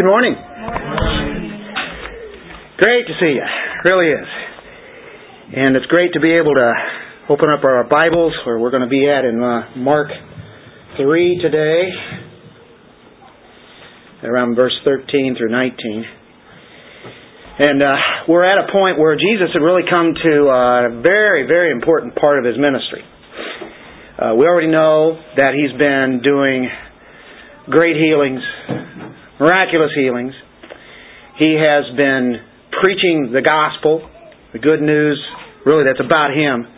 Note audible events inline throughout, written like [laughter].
Good morning. Great to see you. Really is. And it's great to be able to open up our Bibles where we're going to be at in uh, Mark 3 today, around verse 13 through 19. And uh, we're at a point where Jesus had really come to a very, very important part of his ministry. Uh, we already know that he's been doing great healings, miraculous healings. He has been preaching the gospel, the good news, really that's about him.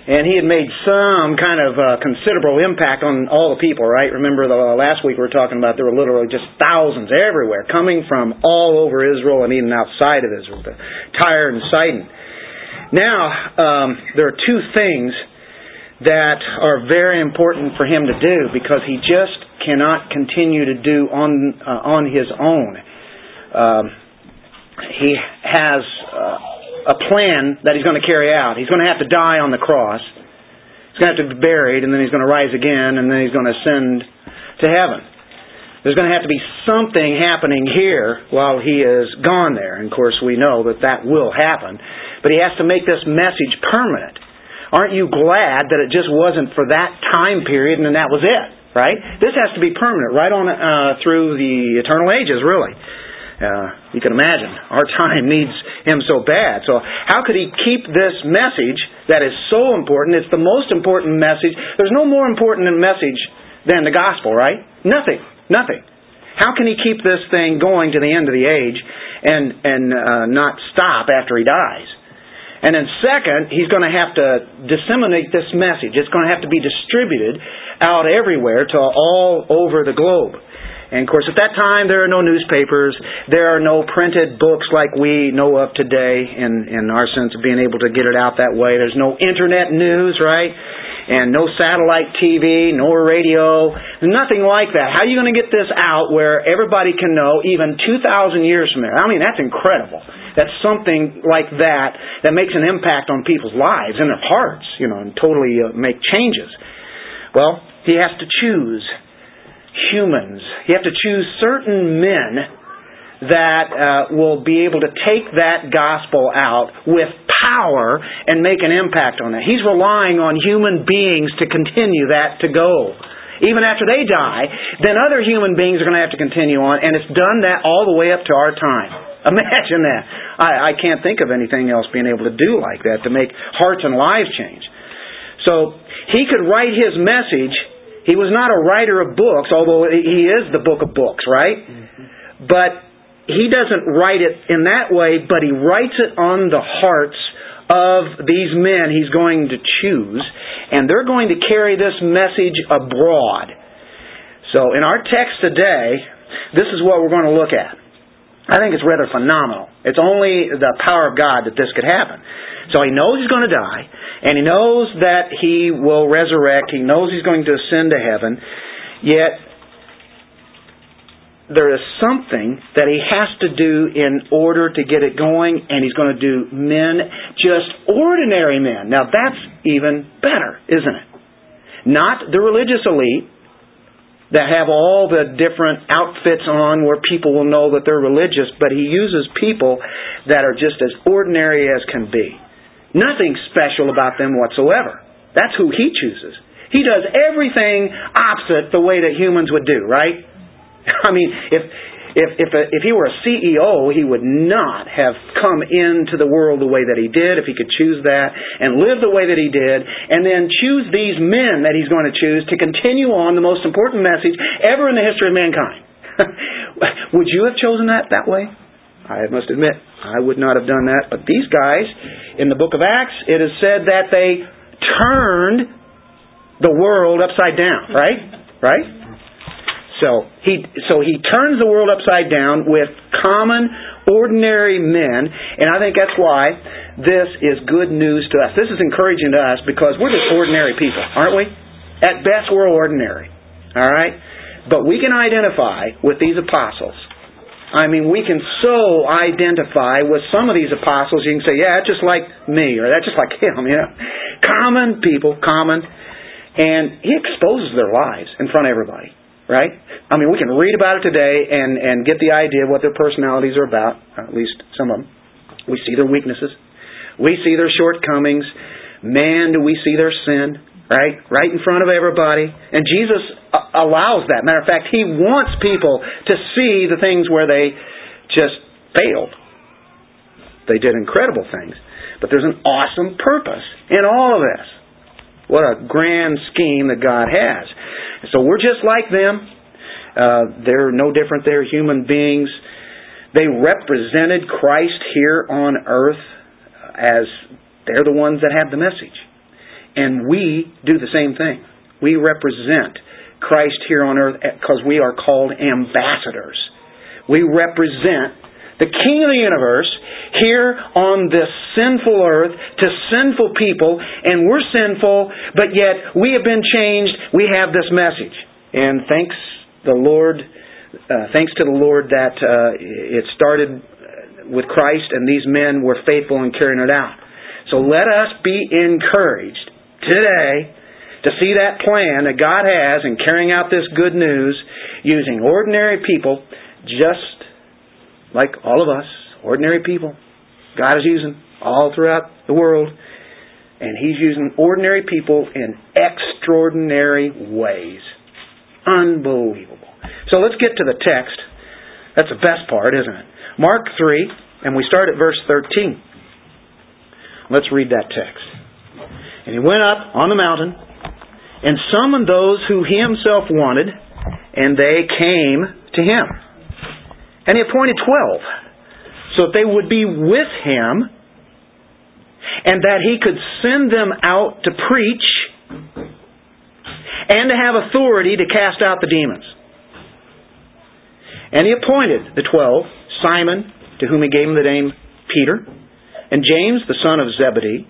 And he had made some kind of uh, considerable impact on all the people, right? Remember the uh, last week we were talking about there were literally just thousands everywhere coming from all over Israel and even outside of Israel, Tyre and Sidon. Now, um, there are two things that are very important for him to do because he just cannot continue to do on uh, on his own. Um, he has uh, a plan that he's going to carry out. He's going to have to die on the cross. He's going to have to be buried, and then he's going to rise again, and then he's going to ascend to heaven. There's going to have to be something happening here while he is gone there. And of course, we know that that will happen. But he has to make this message permanent. Aren't you glad that it just wasn't for that time period and then that was it? Right? This has to be permanent, right on uh, through the eternal ages, really. Uh, you can imagine our [laughs] time needs him so bad. So how could he keep this message that is so important? It's the most important message. There's no more important message than the gospel, right? Nothing. Nothing. How can he keep this thing going to the end of the age and and uh, not stop after he dies? And then second, he's going to have to disseminate this message. It's going to have to be distributed out everywhere to all over the globe. And of course, at that time, there are no newspapers. There are no printed books like we know of today in, in our sense of being able to get it out that way. There's no internet news, right? And no satellite TV, nor radio. Nothing like that. How are you going to get this out where everybody can know even 2,000 years from now? I mean, that's incredible that something like that that makes an impact on people's lives and their hearts, you know, and totally uh, make changes. Well, he has to choose humans. You have to choose certain men that uh, will be able to take that gospel out with power and make an impact on it. He's relying on human beings to continue that to go. Even after they die, then other human beings are going to have to continue on, and it's done that all the way up to our time. [laughs] Imagine that. I, I can't think of anything else being able to do like that to make hearts and lives change. So he could write his message. He was not a writer of books, although he is the book of books, right? Mm-hmm. But he doesn't write it in that way, but he writes it on the hearts of these men he's going to choose, and they're going to carry this message abroad. So in our text today, this is what we're going to look at. I think it's rather phenomenal. It's only the power of God that this could happen. So he knows he's going to die, and he knows that he will resurrect. He knows he's going to ascend to heaven. Yet, there is something that he has to do in order to get it going, and he's going to do men, just ordinary men. Now, that's even better, isn't it? Not the religious elite, that have all the different outfits on where people will know that they're religious, but he uses people that are just as ordinary as can be. Nothing special about them whatsoever. That's who he chooses. He does everything opposite the way that humans would do, right? [laughs] I mean, if if if, a, if he were a CEO, he would not have come into the world the way that he did if he could choose that and live the way that he did and then choose these men that he's going to choose to continue on the most important message ever in the history of mankind. [laughs] would you have chosen that that way? I must admit, I would not have done that. But these guys, in the book of Acts, it is said that they turned the world upside down, right? Right? So he so he turns the world upside down with common, ordinary men, and I think that's why this is good news to us. This is encouraging to us because we're just ordinary people, aren't we? At best, we're ordinary. All right, but we can identify with these apostles. I mean, we can so identify with some of these apostles. You can say, "Yeah, that's just like me," or "That's just like him." [laughs] You know, common people, common, and he exposes their lives in front of everybody right? I mean, we can read about it today and, and get the idea of what their personalities are about, at least some of them. We see their weaknesses. We see their shortcomings. Man, do we see their sin, right? Right in front of everybody. And Jesus uh, allows that. Matter of fact, He wants people to see the things where they just failed. They did incredible things. But there's an awesome purpose in all of this. What a grand scheme that God has. So we're just like them. Uh, they're no different. They're human beings. They represented Christ here on earth as they're the ones that have the message. And we do the same thing. We represent Christ here on earth because we are called ambassadors. We represent the King of the universe here on this sinful earth to sinful people, and we're sinful, but yet we have been changed. We have this message. And thanks the Lord, uh, thanks to the Lord that uh, it started with Christ, and these men were faithful in carrying it out. So let us be encouraged today to see that plan that God has in carrying out this good news using ordinary people just like all of us, ordinary people. God is using all throughout the world, and He's using ordinary people in extraordinary ways. Unbelievable. So let's get to the text. That's the best part, isn't it? Mark 3, and we start at verse 13. Let's read that text. And he went up on the mountain and summoned those who he himself wanted, and they came to him. And he appointed twelve, so that they would be with him, and that he could send them out to preach, and to have authority to cast out the demons. And he appointed the twelve Simon, to whom he gave the name Peter, and James, the son of Zebedee,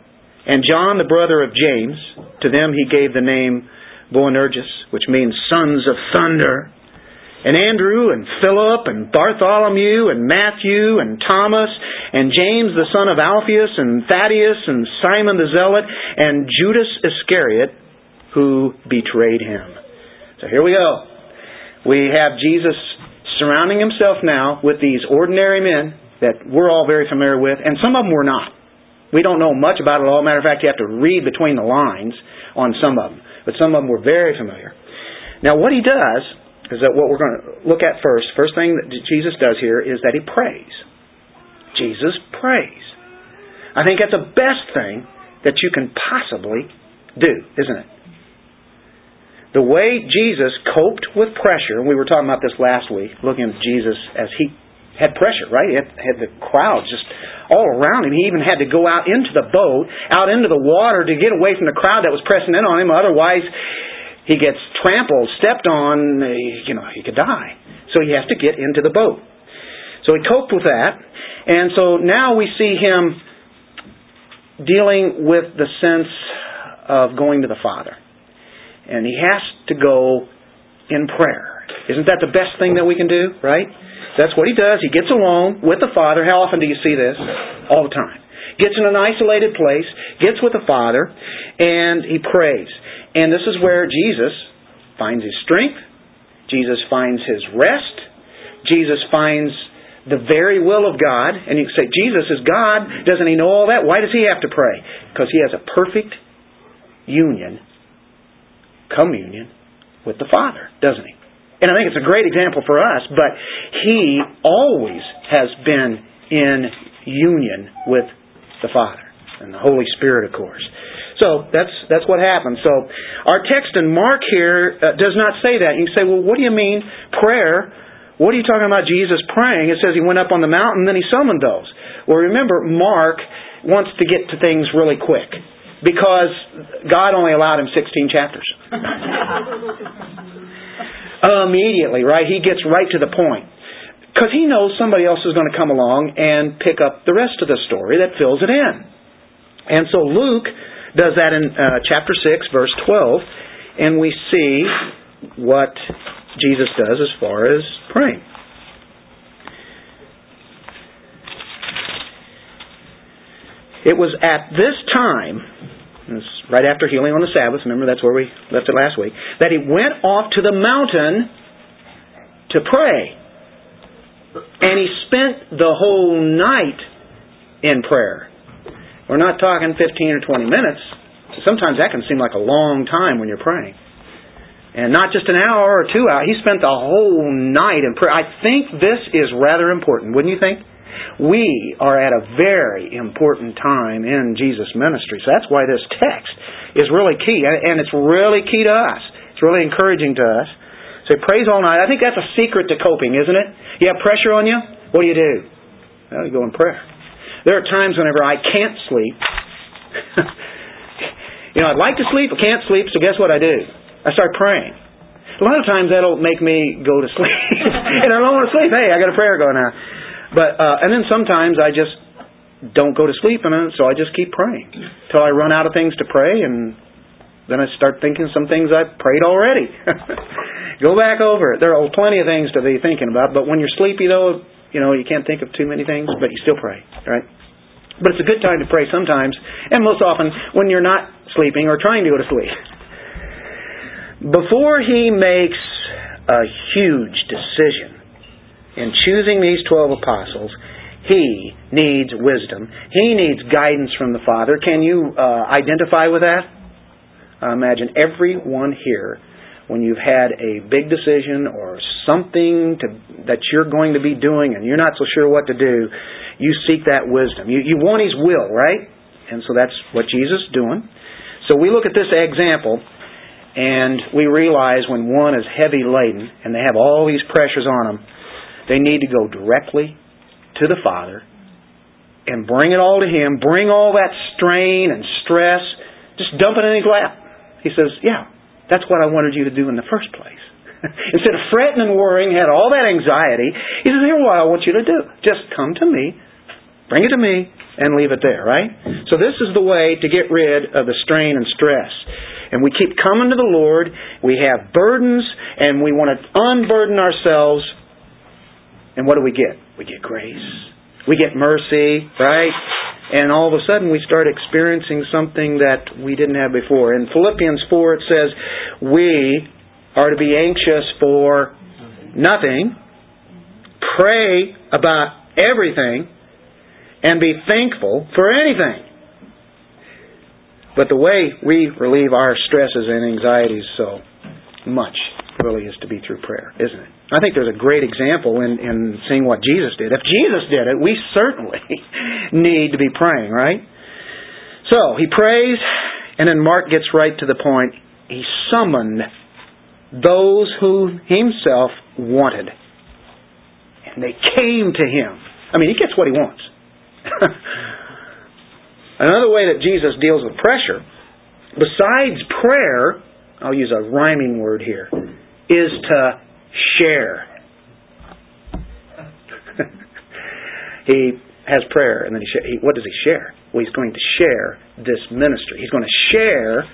and John, the brother of James. To them he gave the name Boanerges, which means sons of thunder and Andrew and Philip and Bartholomew and Matthew and Thomas and James the son of Alphaeus and Thaddeus and Simon the Zealot and Judas Iscariot who betrayed him. So here we go. We have Jesus surrounding himself now with these ordinary men that we're all very familiar with, and some of them we're not. We don't know much about it all. Matter of fact, you have to read between the lines on some of them. But some of them we're very familiar. Now, what he does is that what we're going to look at first, first thing that Jesus does here is that he prays. Jesus prays. I think that's the best thing that you can possibly do, isn't it? The way Jesus coped with pressure, we were talking about this last week, looking at Jesus as he had pressure, right? He had, had the crowd just all around him. He even had to go out into the boat, out into the water to get away from the crowd that was pressing in on him. Otherwise, he gets trampled, stepped on, you know, he could die. So he has to get into the boat. So he coped with that. And so now we see him dealing with the sense of going to the Father. And he has to go in prayer. Isn't that the best thing that we can do, right? That's what he does. He gets alone with the Father. How often do you see this? All the time. Gets in an isolated place, gets with the Father, and he prays. And this is where Jesus finds his strength, Jesus finds his rest, Jesus finds the very will of God. And you can say, Jesus is God. Doesn't he know all that? Why does he have to pray? Because he has a perfect union, communion with the Father, doesn't he? And I think it's a great example for us, but he always has been in union with the Father and the Holy Spirit, of course. So that's that's what happens. So our text in Mark here uh, does not say that. You say, well, what do you mean prayer? What are you talking about Jesus praying? It says he went up on the mountain, then he summoned those. Well, remember, Mark wants to get to things really quick because God only allowed him 16 chapters. [laughs] Immediately, right? He gets right to the point. Because he knows somebody else is going to come along and pick up the rest of the story that fills it in. And so Luke does that in uh, chapter 6, verse 12, and we see what Jesus does as far as praying. It was at this time, right after healing on the Sabbath, remember that's where we left it last week, that he went off to the mountain to pray. And he spent the whole night in prayer. We're not talking 15 or 20 minutes. Sometimes that can seem like a long time when you're praying. And not just an hour or two hours. He spent the whole night in prayer. I think this is rather important, wouldn't you think? We are at a very important time in Jesus' ministry. So that's why this text is really key. And it's really key to us. It's really encouraging to us. So prays all night. I think that's a secret to coping, isn't it? You have pressure on you? What do you do? Well, you go in prayer. There are times whenever I can't sleep. [laughs] you know, I'd like to sleep, but can't sleep, so guess what I do? I start praying. A lot of times that'll make me go to [laughs] sleep, and I don't want to sleep. Hey, I got a prayer going on. But uh, and then sometimes I just don't go to sleep, and so I just keep praying till I run out of things to pray, and then I start thinking some things I've prayed already. [laughs] go back over it. There are plenty of things to be thinking about, but when you're sleepy, though, you know you can't think of too many things, but you still pray, right? But it's a good time to pray sometimes, and most often when you're not sleeping or trying to go to sleep. [laughs] Before he makes a huge decision in choosing these 12 apostles, he needs wisdom. He needs guidance from the Father. Can you uh, identify with that? I imagine everyone here, when you've had a big decision or something to, that you're going to be doing and you're not so sure what to do, you seek that wisdom. You, you want His will, right? And so that's what Jesus is doing. So we look at this example and we realize when one is heavy laden and they have all these pressures on them, they need to go directly to the Father and bring it all to Him, bring all that strain and stress, just dump it in His lap. He says, Yeah, that's what I wanted you to do in the first place. [laughs] Instead of fretting and worrying, had all that anxiety, He says, Here's what I want you to do. Just come to me, bring it to me, and leave it there, right? So this is the way to get rid of the strain and stress and we keep coming to the Lord, we have burdens, and we want to unburden ourselves, and what do we get? We get grace. We get mercy, right? And all of a sudden we start experiencing something that we didn't have before. In Philippians 4 it says, We are to be anxious for nothing, pray about everything, and be thankful for anything. But the way we relieve our stresses and anxieties so much really is to be through prayer, isn't it? I think there's a great example in, in seeing what Jesus did. If Jesus did it, we certainly [laughs] need to be praying, right? So he prays, and then Mark gets right to the point. He summoned those who himself wanted. And they came to him. I mean, he gets what he wants. [laughs] Another way that Jesus deals with pressure, besides prayer, I'll use a rhyming word here, is to share. [laughs] he has prayer, and then he, he, what does he share? Well, he's going to share this ministry. He's going to share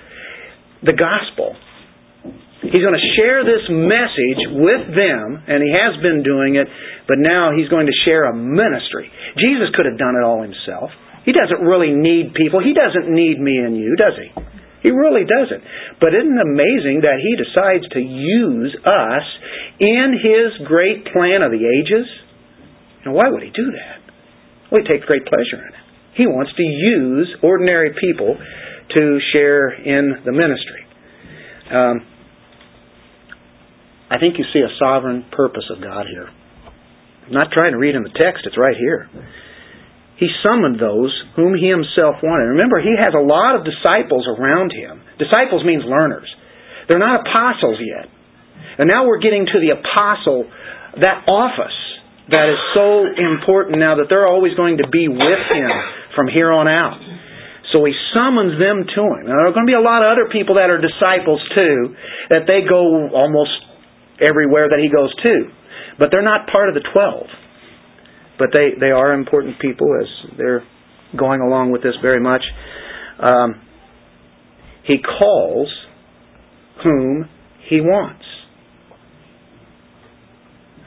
the gospel. He's going to share this message with them, and he has been doing it, but now he's going to share a ministry. Jesus could have done it all himself. He doesn't really need people. He doesn't need me and you, does he? He really doesn't. But isn't it amazing that he decides to use us in his great plan of the ages? And why would he do that? Well, he takes great pleasure in it. He wants to use ordinary people to share in the ministry. Um, I think you see a sovereign purpose of God here. I'm not trying to read in the text, it's right here. He summoned those whom he himself wanted. Remember, he has a lot of disciples around him. Disciples means learners. They're not apostles yet. And now we're getting to the apostle, that office that is so important now that they're always going to be with him from here on out. So he summons them to him. Now, there are going to be a lot of other people that are disciples too, that they go almost everywhere that he goes to. But they're not part of the twelve. But they, they are important people as they're going along with this very much. Um, he calls whom he wants.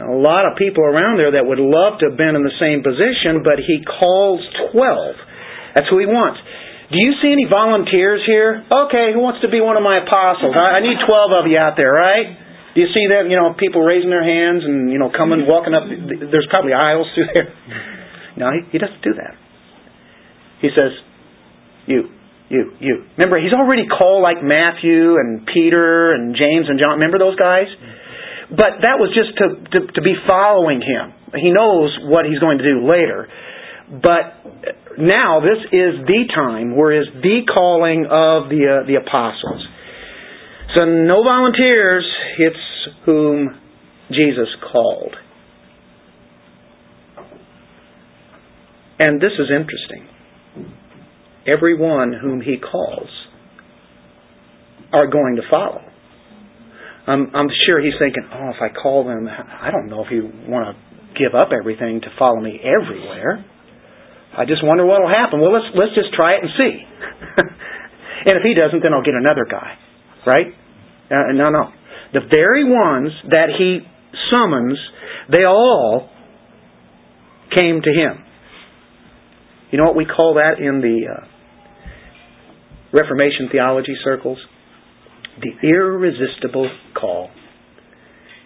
A lot of people around there that would love to have been in the same position, but he calls 12. That's who he wants. Do you see any volunteers here? Okay, who wants to be one of my apostles? I, I need 12 of you out there, right? Do you see that? You know, people raising their hands and you know coming, walking up. There's probably aisles through there. No, he, he doesn't do that. He says, "You, you, you." Remember, he's already called like Matthew and Peter and James and John. Remember those guys? But that was just to, to, to be following him. He knows what he's going to do later. But now this is the time where is the calling of the uh, the apostles. So no volunteers. It's whom Jesus called. And this is interesting. Everyone whom he calls are going to follow. I'm, I'm sure he's thinking, oh, if I call them, I don't know if you want to give up everything to follow me everywhere. I just wonder what will happen. Well, let's let's just try it and see. [laughs] and if he doesn't, then I'll get another guy, right? Uh, no, no. The very ones that he summons, they all came to him. You know what we call that in the uh, Reformation theology circles? The irresistible call.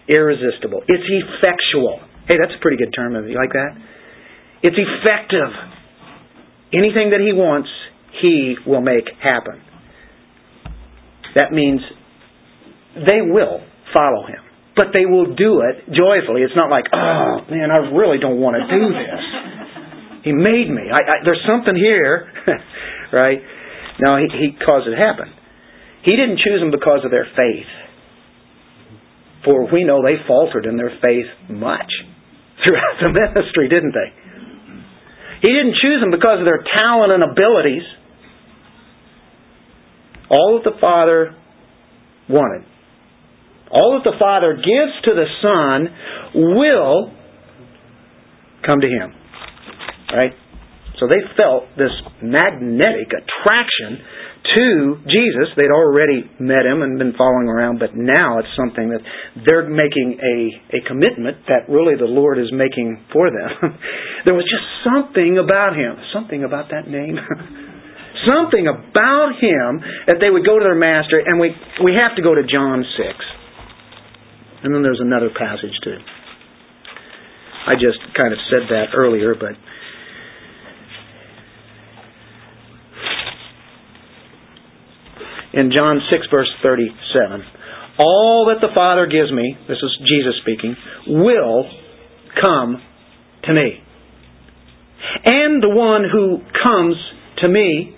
Irresistible. It's effectual. Hey, that's a pretty good term. You like that? It's effective. Anything that he wants, he will make happen. That means they will follow him. But they will do it joyfully. It's not like, oh, man, I really don't want to do this. [laughs] He made me. I, I, there's something here, [laughs] right? No, he, he caused it to happen. He didn't choose them because of their faith. For we know they faltered in their faith much [laughs] throughout the ministry, didn't they? He didn't choose them because of their talent and abilities. All that the Father wanted, all that the Father gives to the Son will come to Him. Right? So they felt this magnetic attraction to Jesus. They'd already met him and been following around, but now it's something that they're making a, a commitment that really the Lord is making for them. [laughs] there was just something about him, something about that name. [laughs] something about him that they would go to their master, and we, we have to go to John 6. And then there's another passage too. I just kind of said that earlier, but in John 6, verse 37. All that the Father gives me, this is Jesus speaking, will come to me. And the one who comes to me,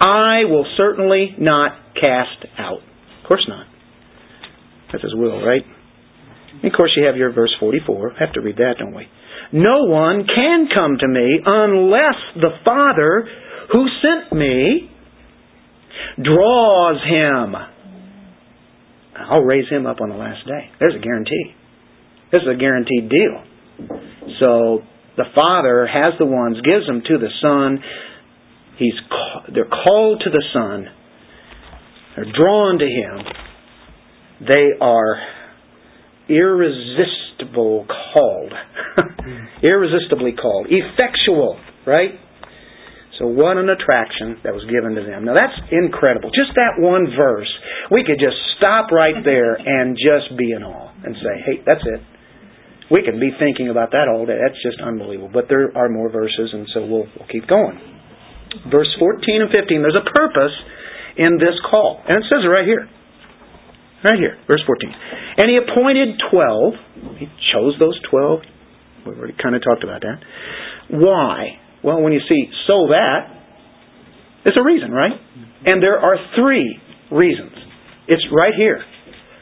I will certainly not cast out. Of course not. That's his will, right? And of course, you have your verse 44. Have to read that, don't we? No one can come to me unless the Father who sent me draws him. I'll raise him up on the last day. There's a guarantee. This is a guaranteed deal. So the Father has the ones, gives them to the Son. He's they're called to the Son. They're drawn to Him. They are irresistible called. [laughs] Irresistibly called. Effectual, right? So what an attraction that was given to them. Now that's incredible. Just that one verse, we could just stop right there [laughs] and just be in awe and say, hey, that's it. We can be thinking about that all day. That's just unbelievable. But there are more verses, and so we'll, we'll keep going. Verse 14 and 15, there's a purpose in this call. And it says it right here. Right here, verse 14. And he appointed 12. He chose those 12. We've already kind of talked about that. Why? Well, when you see so that, it's a reason, right? And there are three reasons. It's right here.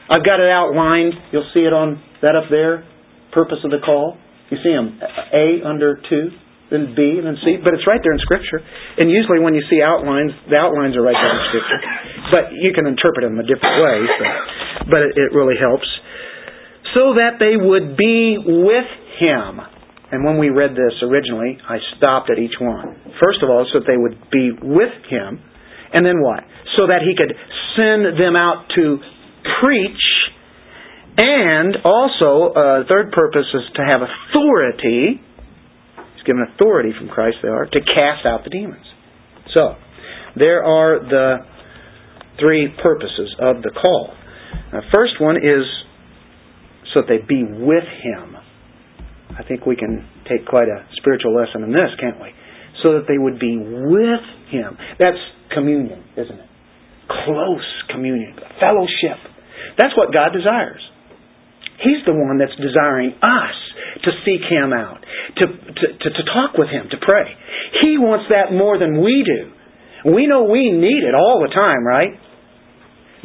I've got it outlined. You'll see it on that up there. Purpose of the call. You see them A under 2. And B and then C, but it's right there in Scripture. And usually when you see outlines, the outlines are right there in Scripture. But you can interpret them a different way, so. but it, it really helps. So that they would be with Him. And when we read this originally, I stopped at each one. First of all, so that they would be with Him. And then what? So that He could send them out to preach. And also, uh, third purpose is to have authority Given authority from Christ, they are, to cast out the demons. So, there are the three purposes of the call. The first one is so that they be with Him. I think we can take quite a spiritual lesson in this, can't we? So that they would be with Him. That's communion, isn't it? Close communion, fellowship. That's what God desires. He's the one that's desiring us to seek Him out, to, to, to, to talk with Him, to pray. He wants that more than we do. We know we need it all the time, right?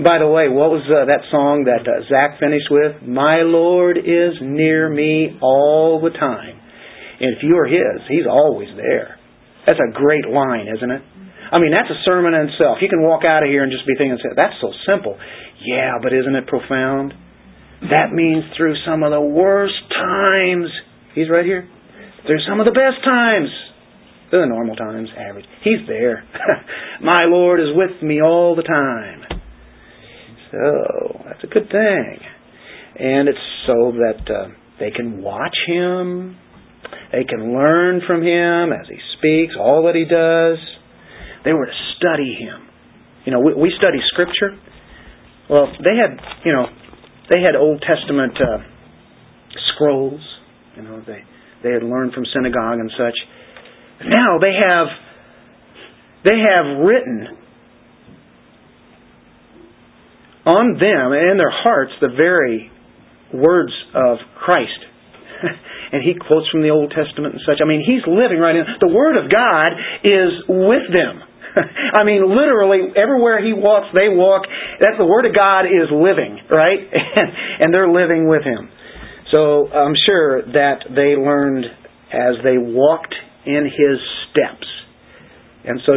By the way, what was uh, that song that uh, Zach finished with? My Lord is near me all the time. And if you are His, He's always there. That's a great line, isn't it? I mean, that's a sermon in itself. You can walk out of here and just be thinking, that's so simple. Yeah, but isn't it profound? That means through some of the worst times, He's right here. Through some of the best times, through the normal times, average, He's there. [laughs] My Lord is with me all the time. So that's a good thing. And it's so that uh, they can watch him, they can learn from him as he speaks, all that he does. They were to study him. You know, we, we study Scripture. Well, they had, you know, they had Old Testament uh, scrolls. You know, they they had learned from synagogue and such. Now they have they have written on them and in their hearts the very words of Christ. [laughs] and he quotes from the Old Testament and such. I mean, he's living right in. The Word of God is with them. [laughs] I mean, literally, everywhere he walks, they walk. That's the Word of God is living, right? [laughs] and they're living with him. So I'm sure that they learned as they walked in his steps. And so,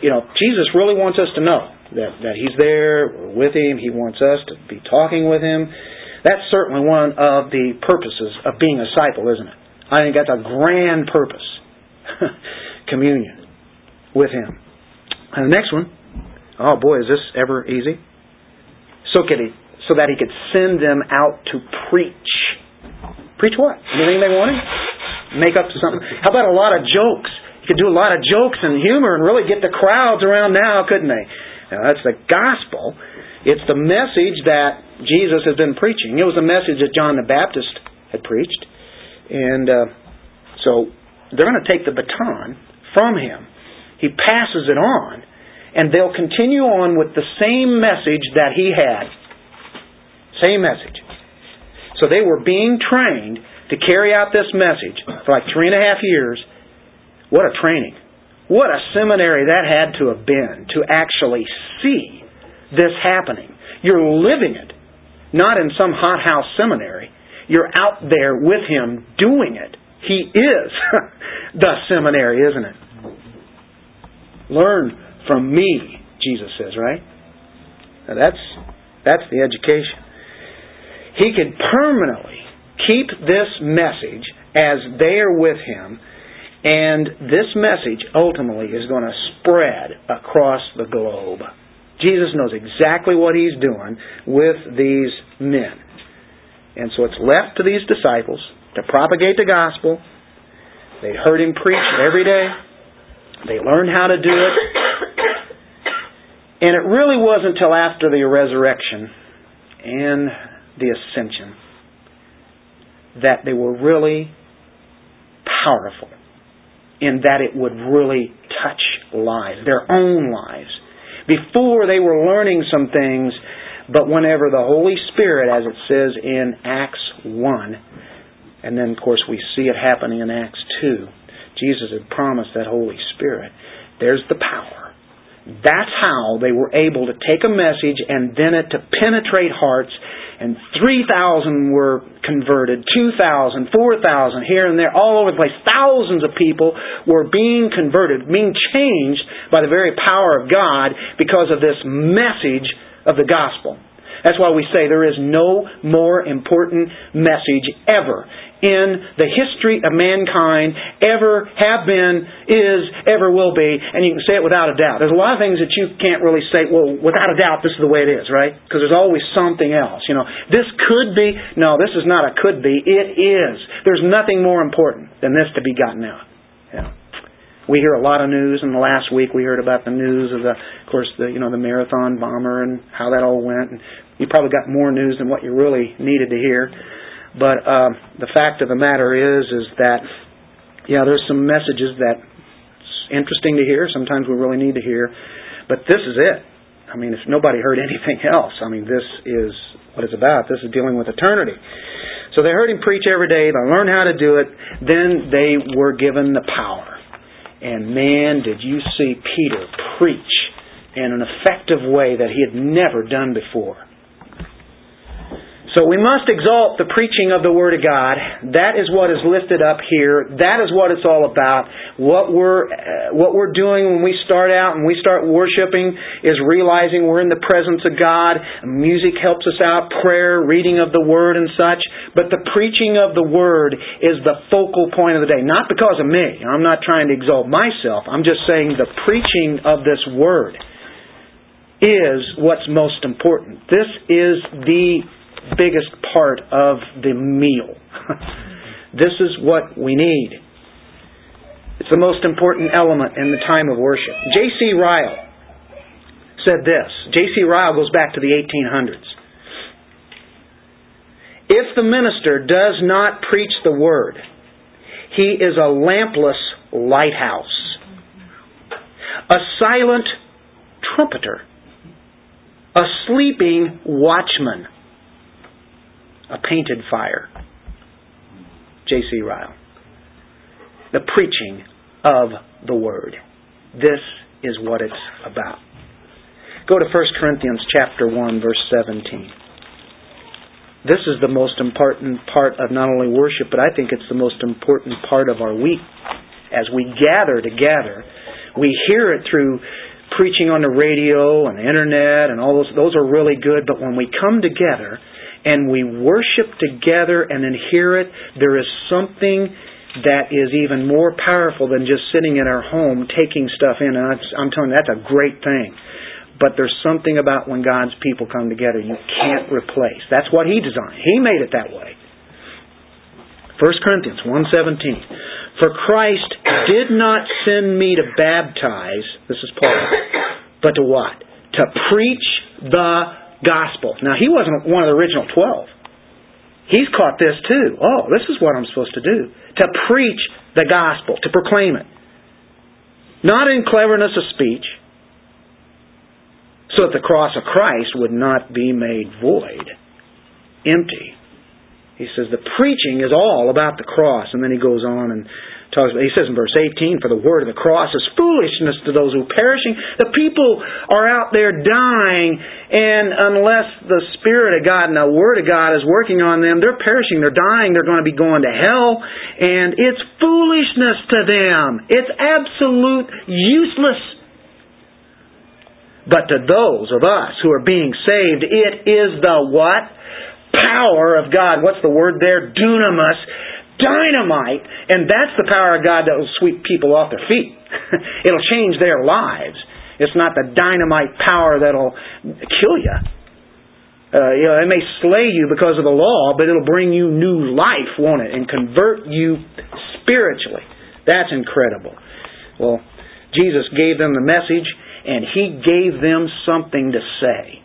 you know, Jesus really wants us to know that, that He's there, we're with Him, He wants us to be talking with Him. That's certainly one of the purposes of being a disciple, isn't it? I think that's a grand purpose. [laughs] Communion with Him. And the next one, oh boy, is this ever easy? So, he, that He could send them out to preach. Preach what? Anything they wanted? Make up something? How about a lot of jokes? You could do a lot of jokes and humor and really get the crowds around now, couldn't they? Now, that's the gospel. It's the message that Jesus has been preaching. It was a message that John the Baptist had preached. And uh, so they're going to take the baton from him. He passes it on, and they'll continue on with the same message that he had. Same message. So they were being trained to carry out this message for like three and a half years. What a training. What a seminary that had to have been to actually see this happening. You're living it, not in some hothouse seminary. You're out there with him doing it. He is [laughs] the seminary, isn't it? Learn from me, Jesus says, right? Now that's that's the education. He can permanently keep this message as they are with him and this message ultimately is going to spread across the globe. Jesus knows exactly what he's doing with these men. And so it's left to these disciples to propagate the gospel. They heard him preach every day. They learned how to do it. And it really wasn't until after the resurrection and the ascension that they were really powerful in that it would really touch lives, their own lives. Before they were learning some things, but whenever the Holy Spirit, as it says in Acts 1, and then of course we see it happening in Acts 2, Jesus had promised that Holy Spirit. There's the power. That's how they were able to take a message and then it to penetrate hearts and 3,000 were converted, 2,000, 4,000 here and there, all over the place. Thousands of people were being converted, being changed by the very power of God because of this message of the gospel. That's why we say there is no more important message ever in the history of mankind ever have been, is, ever will be, and you can say it without a doubt. There's a lot of things that you can't really say, well, without a doubt, this is the way it is, right? Because there's always something else. You know, this could be, no, this is not a could be, it is. There's nothing more important than this to be gotten out. Yeah. We hear a lot of news. In the last week, we heard about the news of the, of course, the you know the marathon bomber and how that all went. And You probably got more news than what you really needed to hear. But uh, the fact of the matter is, is that yeah, there's some messages that interesting to hear. Sometimes we really need to hear, but this is it. I mean, if nobody heard [laughs] anything else, I mean, this is what it's about. This is dealing with eternity. So they heard him preach every day. They learned how to do it. Then they were given the power. And man, did you see Peter preach in an effective way that he had never done before. So we must exalt the preaching of the Word of God. That is what is lifted up here. That is what it's all about. What we're, uh, what we're doing when we start out and we start worshiping is realizing we're in the presence of God. Music helps us out, prayer, reading of the Word and such. But the preaching of the Word is the focal point of the day. Not because of me. I'm not trying to exalt myself. I'm just saying the preaching of this Word is what's most important. This is the biggest part of the meal. [laughs] this is what we need. It's the most important element in the time of worship. J.C. Ryle said this. J.C. Ryle goes back to the 1800s. If the minister does not preach the word, he is a lampless lighthouse, a silent trumpeter a sleeping watchman, a painted fire. J.C. Ryle. The preaching of the Word. This is what it's about. Go to 1 Corinthians chapter 1 verse 17. This is the most important part of not only worship, but I think it's the most important part of our week. As we gather together, we hear it through preaching on the radio and the internet and all those those are really good but when we come together and we worship together and then hear it there is something that is even more powerful than just sitting in our home taking stuff in. And I'm telling you that's a great thing. But there's something about when God's people come together you can't replace. That's what he designed. He made it that way. 1 Corinthians 1:17 For Christ did not send me to baptize this is Paul but to what? To preach the gospel. Now he wasn't one of the original 12 he's caught this too. Oh this is what I'm supposed to do. To preach the gospel to proclaim it. Not in cleverness of speech so that the cross of Christ would not be made void empty. He says the preaching is all about the cross. And then he goes on and talks he says in verse 18, for the word of the cross is foolishness to those who are perishing. The people are out there dying, and unless the Spirit of God and the Word of God is working on them, they're perishing, they're dying, they're going to be going to hell, and it's foolishness to them. It's absolute useless. But to those of us who are being saved, it is the what? power of God. What's the word there? Dunamis. Dynamite. And that's the power of God that will sweep people off their feet. [laughs] it'll change their lives. It's not the dynamite power that'll kill you. Uh, you know, it may slay you because of the law, but it'll bring you new life, won't it? And convert you spiritually. That's incredible. Well, Jesus gave them the message, and He gave them something to say.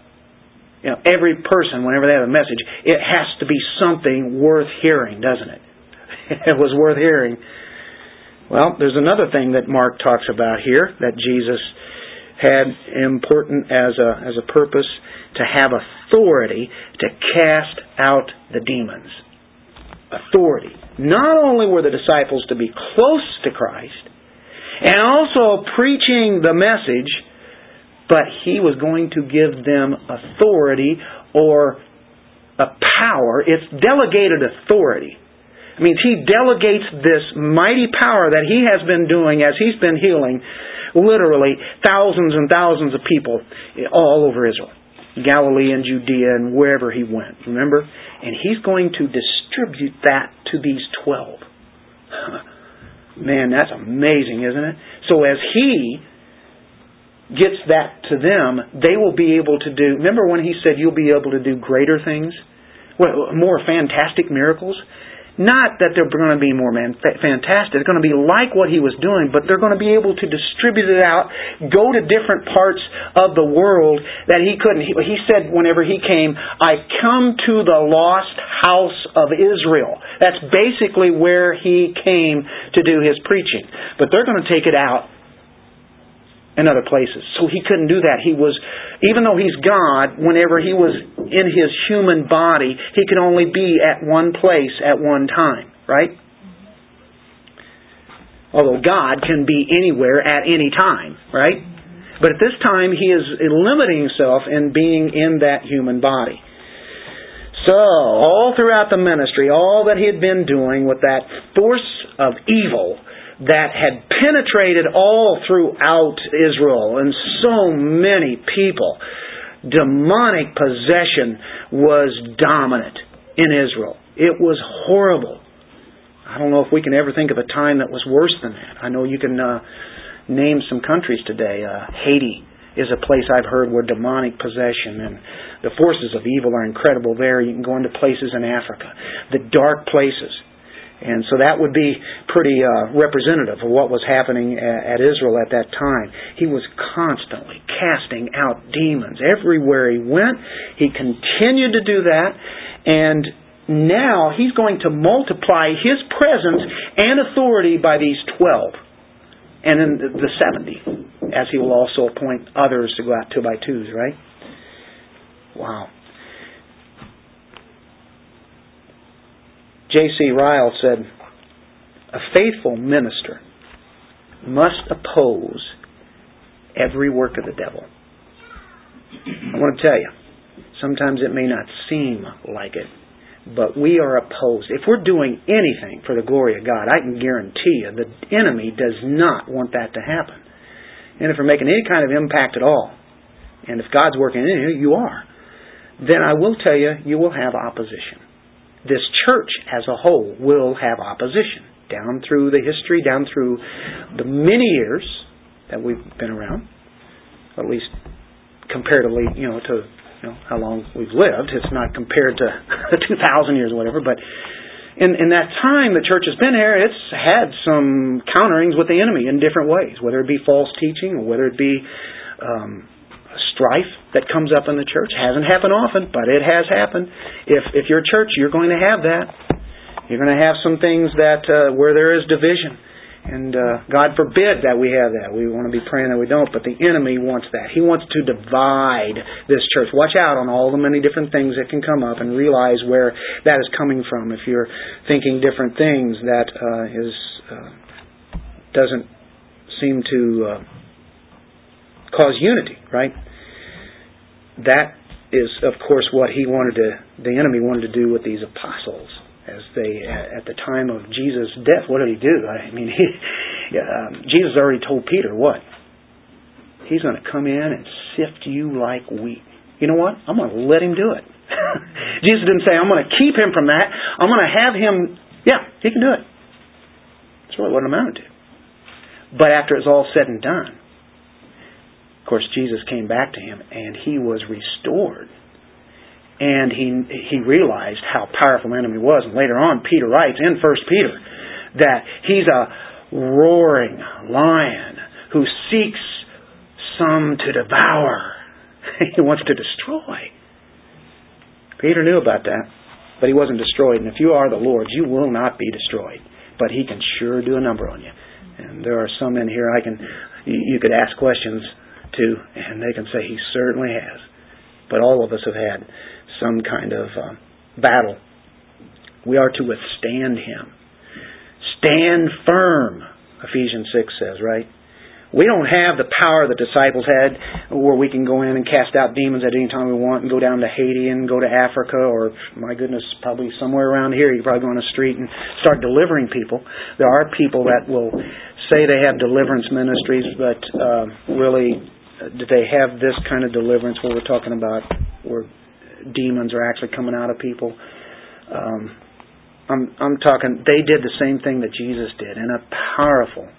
You know, every person, whenever they have a message, it has to be something worth hearing, doesn't it? [laughs] it was worth hearing. Well, there's another thing that Mark talks about here that Jesus had important as a as a purpose to have authority to cast out the demons. Authority. Not only were the disciples to be close to Christ, and also preaching the message but he was going to give them authority or a power. It's delegated authority. It means he delegates this mighty power that he has been doing as he's been healing literally thousands and thousands of people all over Israel, Galilee and Judea and wherever he went. Remember? And he's going to distribute that to these 12. [laughs] Man, that's amazing, isn't it? So as he gets that to them, they will be able to do. Remember when he said you'll be able to do greater things, Well, more fantastic miracles? Not that they're going to be more man, fantastic. They're going to be like what he was doing, but they're going to be able to distribute it out, go to different parts of the world that he couldn't. He, he said whenever he came, I come to the lost house of Israel. That's basically where he came to do his preaching. But they're going to take it out in other places. So he couldn't do that. He was, even though he's God, whenever he was in his human body, he could only be at one place at one time, right? Although God can be anywhere at any time, right? But at this time, he is limiting himself in being in that human body. So, all throughout the ministry, all that he had been doing with that force of evil that had penetrated all throughout Israel and so many people. Demonic possession was dominant in Israel. It was horrible. I don't know if we can ever think of a time that was worse than that. I know you can uh, name some countries today. Uh, Haiti is a place I've heard where demonic possession and the forces of evil are incredible there. You can go into places in Africa, the dark places and so that would be pretty uh, representative of what was happening at, at Israel at that time. He was constantly casting out demons everywhere he went. He continued to do that, and now he's going to multiply his presence and authority by these 12 and then the 70, as he will also appoint others to go out two by twos, right? Wow. J.C. Ryle said, A faithful minister must oppose every work of the devil. I want to tell you, sometimes it may not seem like it, but we are opposed. If we're doing anything for the glory of God, I can guarantee you the enemy does not want that to happen. And if we're making any kind of impact at all, and if God's working in you, you are, then I will tell you, you will have opposition this church as a whole will have opposition down through the history, down through the many years that we've been around, at least comparatively, you know, to you know, how long we've lived. It's not compared to [laughs] 2,000 years or whatever, but in, in that time the church has been here, it's had some counterings with the enemy in different ways, whether it be false teaching or whether it be um, strife that comes up in the church. Hasn't happened often, but it has happened. If if you're a church, you're going to have that. You're going to have some things that uh, where there is division. And uh, God forbid that we have that. We want to be praying that we don't, but the enemy wants that. He wants to divide this church. Watch out on all the many different things that can come up and realize where that is coming from. If you're thinking different things, that uh, is uh, doesn't seem to uh, cause unity, right? That is, of course, what he wanted to, the enemy wanted to do with these apostles. As they, at the time of Jesus' death, what did he do? I mean, [laughs] he, um, Jesus already told Peter what? He's going to come in and sift you like wheat. You know what? I'm going to let him do it. [laughs] Jesus didn't say, I'm going to keep him from that. I'm going to have him, yeah, he can do it. That's really what it amounted to. But after it's all said and done, of course, Jesus came back to him and he was restored. And he he realized how powerful the enemy was. And later on, Peter writes in First Peter that he's a roaring lion who seeks some to devour. [laughs] he wants to destroy. Peter knew about that, but he wasn't destroyed. And if you are the Lord's, you will not be destroyed. But he can sure do a number on you. And there are some in here I can you could ask questions to, and they can say he certainly has. But all of us have had some kind of uh, battle. We are to withstand him. Stand firm, Ephesians 6 says, right? We don't have the power the disciples had where we can go in and cast out demons at any time we want and go down to Haiti and go to Africa or, my goodness, probably somewhere around here. You probably go on the street and start delivering people. There are people that will say they have deliverance ministries, but uh, really did they have this kind of deliverance where we're talking about where demons are actually coming out of people? Um, I'm I'm talking. They did the same thing that Jesus did in a powerful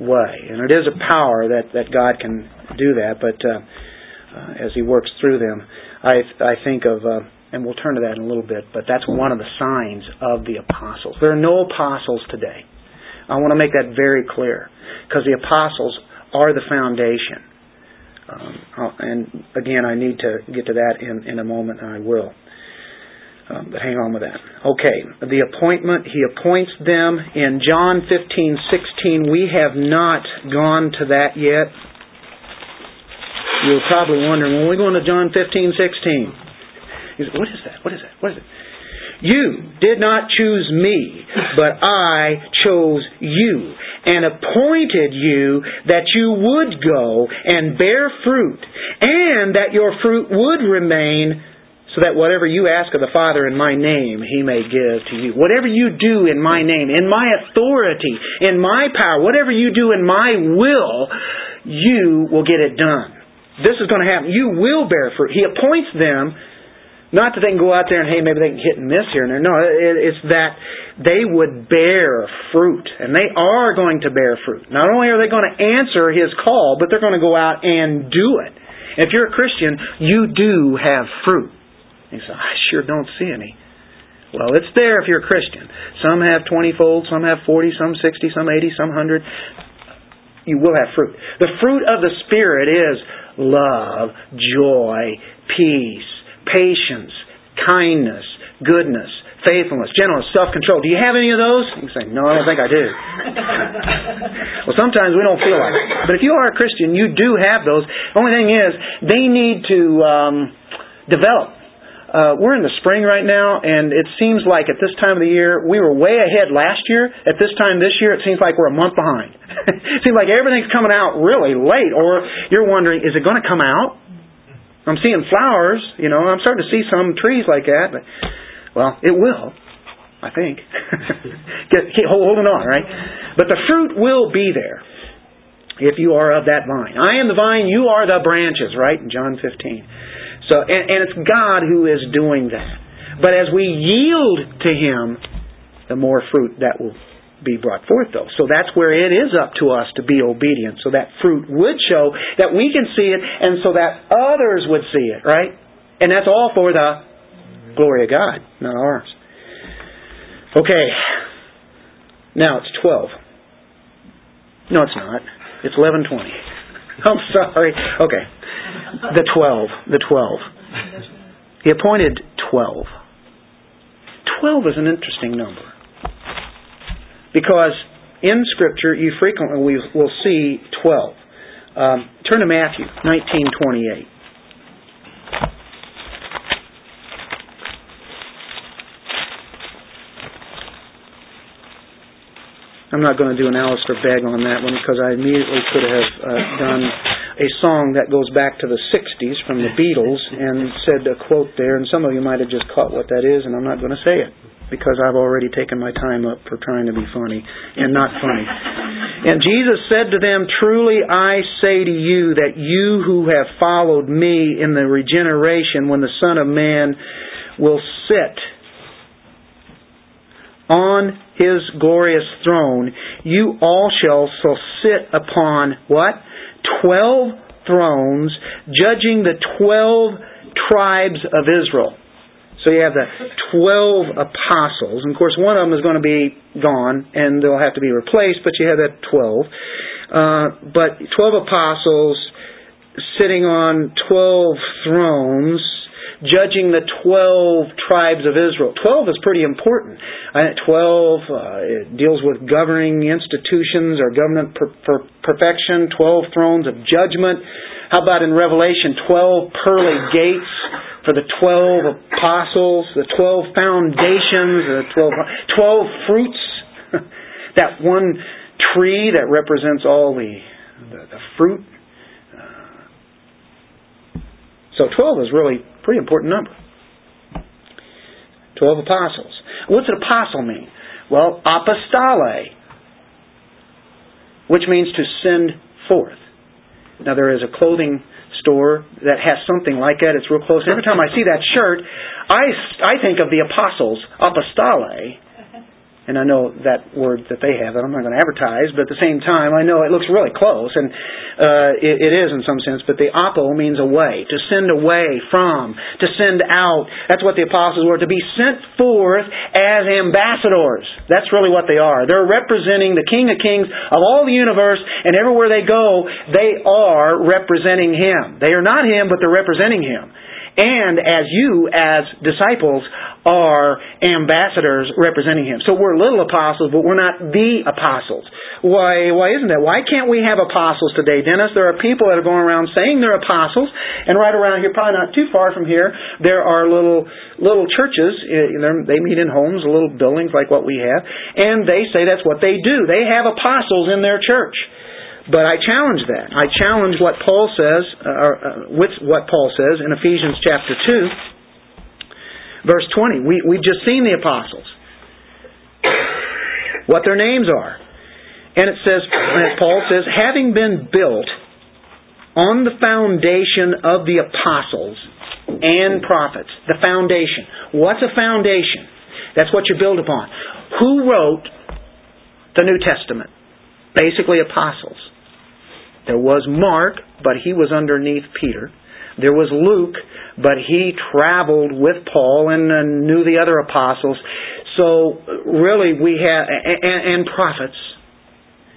way, and it is a power that that God can do that. But uh, uh, as He works through them, I I think of uh, And we'll turn to that in a little bit, but that's one of the signs of the apostles. There are no apostles today. I want to make that very clear because the apostles are the foundation. Um, and again, I need to get to that in, in a moment, and I will. Um, but hang on with that. Okay, the appointment, he appoints them in John 15, 16. We have not gone to that yet. You're probably wondering, when we going to John 15, 16? Said, what is that? What is that? What is it? You did not choose me, but I chose you and appointed you that you would go and bear fruit, and that your fruit would remain, so that whatever you ask of the Father in my name, he may give to you. Whatever you do in my name, in my authority, in my power, whatever you do in my will, you will get it done. This is going to happen. You will bear fruit. He appoints them not that they can go out there and, hey, maybe they can hit and miss here and there. No, it's that they would bear fruit. And they are going to bear fruit. Not only are they going to answer His call, but they're going to go out and do it. If you're a Christian, you do have fruit. You say, I sure don't see any. Well, it's there if you're a Christian. Some have 20 fold, some have 40, some 60, some 80, some 100. You will have fruit. The fruit of the Spirit is love, joy, peace, patience, kindness, goodness, faithfulness, gentleness, self-control. Do you have any of those? You say, no, I don't think I do. [laughs] well, sometimes we don't feel like it. But if you are a Christian, you do have those. The only thing is, they need to um, develop. Uh, we're in the spring right now, and it seems like at this time of the year, we were way ahead last year. At this time this year, it seems like we're a month behind. [laughs] it seems like everything's coming out really late, or you're wondering, is it going to come out? I'm seeing flowers, you know, I'm starting to see some trees like that, but, well, it will, I think. [laughs] Keep holding on, right? But the fruit will be there if you are of that vine. I am the vine, you are the branches, right? In John 15. So, and, and it's God who is doing that. But as we yield to Him, the more fruit that will be brought forth, though. So that's where it is up to us to be obedient, so that fruit would show that we can see it, and so that others would see it, right? And that's all for the glory of God, not ours. Okay. Now it's 12. No, it's not. It's 11:20. [laughs] I'm sorry. Okay. The 12. The 12. He appointed 12. 12 is an interesting number. Because in Scripture, you frequently will see 12. Um, turn to Matthew 1928. I'm not going to do an Alistair Begg on that one because I immediately could have uh, done a song that goes back to the 60s from the Beatles and said a quote there, and some of you might have just caught what that is, and I'm not going to say it because I've already taken my time up for trying to be funny and not funny. And Jesus said to them, Truly I say to you that you who have followed me in the regeneration when the Son of Man will sit on his glorious throne, you all shall so sit upon what? Twelve thrones, judging the twelve tribes of Israel. So you have the 12 apostles. And of course, one of them is going to be gone and they'll have to be replaced, but you have that 12. Uh, but 12 apostles sitting on 12 thrones, judging the 12 tribes of Israel. 12 is pretty important. Uh, 12 uh, deals with governing institutions or government per- per- perfection, 12 thrones of judgment. How about in Revelation, 12 pearly gates? for the 12 apostles, the 12 foundations, the 12, 12 fruits, [laughs] that one tree that represents all the, the, the fruit. Uh, so 12 is really a pretty important number. 12 apostles. What's an apostle mean? Well, apostole, which means to send forth. Now there is a clothing store that has something like that. It's real close. Every time I see that shirt, I, I think of the apostles, apostole, and I know that word that they have that I'm not going to advertise, but at the same time, I know it looks really close, and uh, it, it is in some sense. But the apo means away, to send away from, to send out. That's what the apostles were, to be sent forth as ambassadors. That's really what they are. They're representing the King of Kings of all the universe, and everywhere they go, they are representing Him. They are not Him, but they're representing Him and as you, as disciples, are ambassadors representing Him. So we're little apostles, but we're not the apostles. Why, why isn't that? Why can't we have apostles today, Dennis? There are people that are going around saying they're apostles, and right around here, probably not too far from here, there are little, little churches. Eh, they meet in homes, little buildings like what we have, and they say that's what they do. They have apostles in their church. But I challenge that. I challenge what Paul says, uh, or, uh, with what Paul says in Ephesians chapter 2, verse 20. We, we've just seen the apostles, what their names are. And it says, as Paul says, having been built on the foundation of the apostles and prophets. The foundation. What's a foundation? That's what you build upon. Who wrote the New Testament? Basically, apostles. There was Mark, but he was underneath Peter. There was Luke, but he traveled with Paul and uh, knew the other apostles. So really, we have and, and prophets.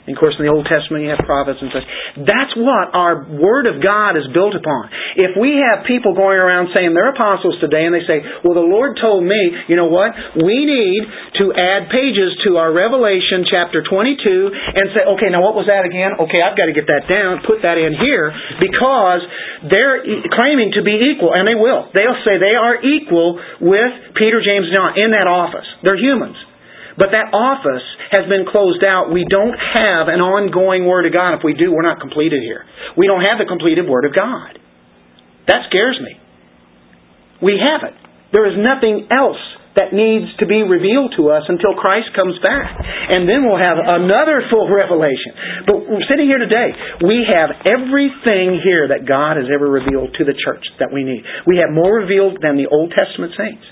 And of course, in the Old Testament, you have prophets and such. That's what our Word of God is built upon. If we have people going around saying they're apostles today and they say, well, the Lord told me, you know what? We need to add pages to our Revelation chapter 22 and say, okay, now what was that again? Okay, I've got to get that down, put that in here, because they're claiming to be equal, and they will. They'll say they are equal with Peter, James, and John in that office. They're humans. But that office has been closed out. We don't have an ongoing Word of God. If we do, we're not completed here. We don't have the completed Word of God. That scares me. We have it. There is nothing else that needs to be revealed to us until Christ comes back. And then we'll have another full revelation. But we're sitting here today. We have everything here that God has ever revealed to the church that we need. We have more revealed than the Old Testament saints.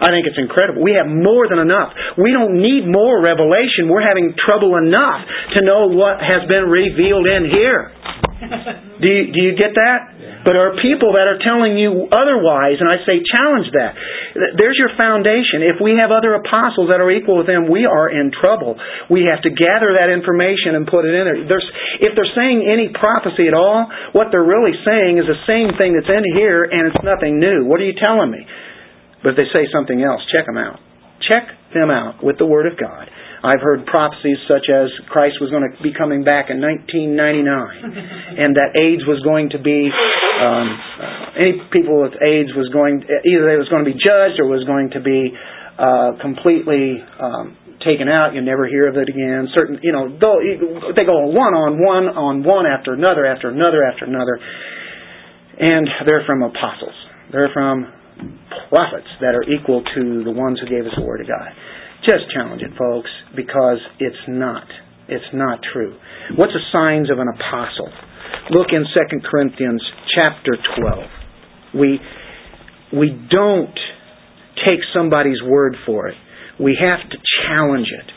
I think it's incredible. We have more than enough. We don't need more revelation. We're having trouble enough to know what has been revealed in here. [laughs] do, you, do you get that? But are people that are telling you otherwise, and I say challenge that. There's your foundation. If we have other apostles that are equal with them, we are in trouble. We have to gather that information and put it in there. There's, if they're saying any prophecy at all, what they're really saying is the same thing that's in here, and it's nothing new. What are you telling me? But if they say something else, check them out. Check them out with the Word of God. I've heard prophecies such as Christ was going to be coming back in 1999, and that AIDS was going to be um, uh, any people with AIDS was going either it was going to be judged or was going to be uh, completely um, taken out. You never hear of it again. Certain, you know, they go one on one on one after another after another after another, and they're from apostles. They're from prophets that are equal to the ones who gave us the Word of God. Just challenge it, folks, because it's not. It's not true. What's the signs of an apostle? Look in 2 Corinthians chapter 12. We, we don't take somebody's word for it. We have to challenge it.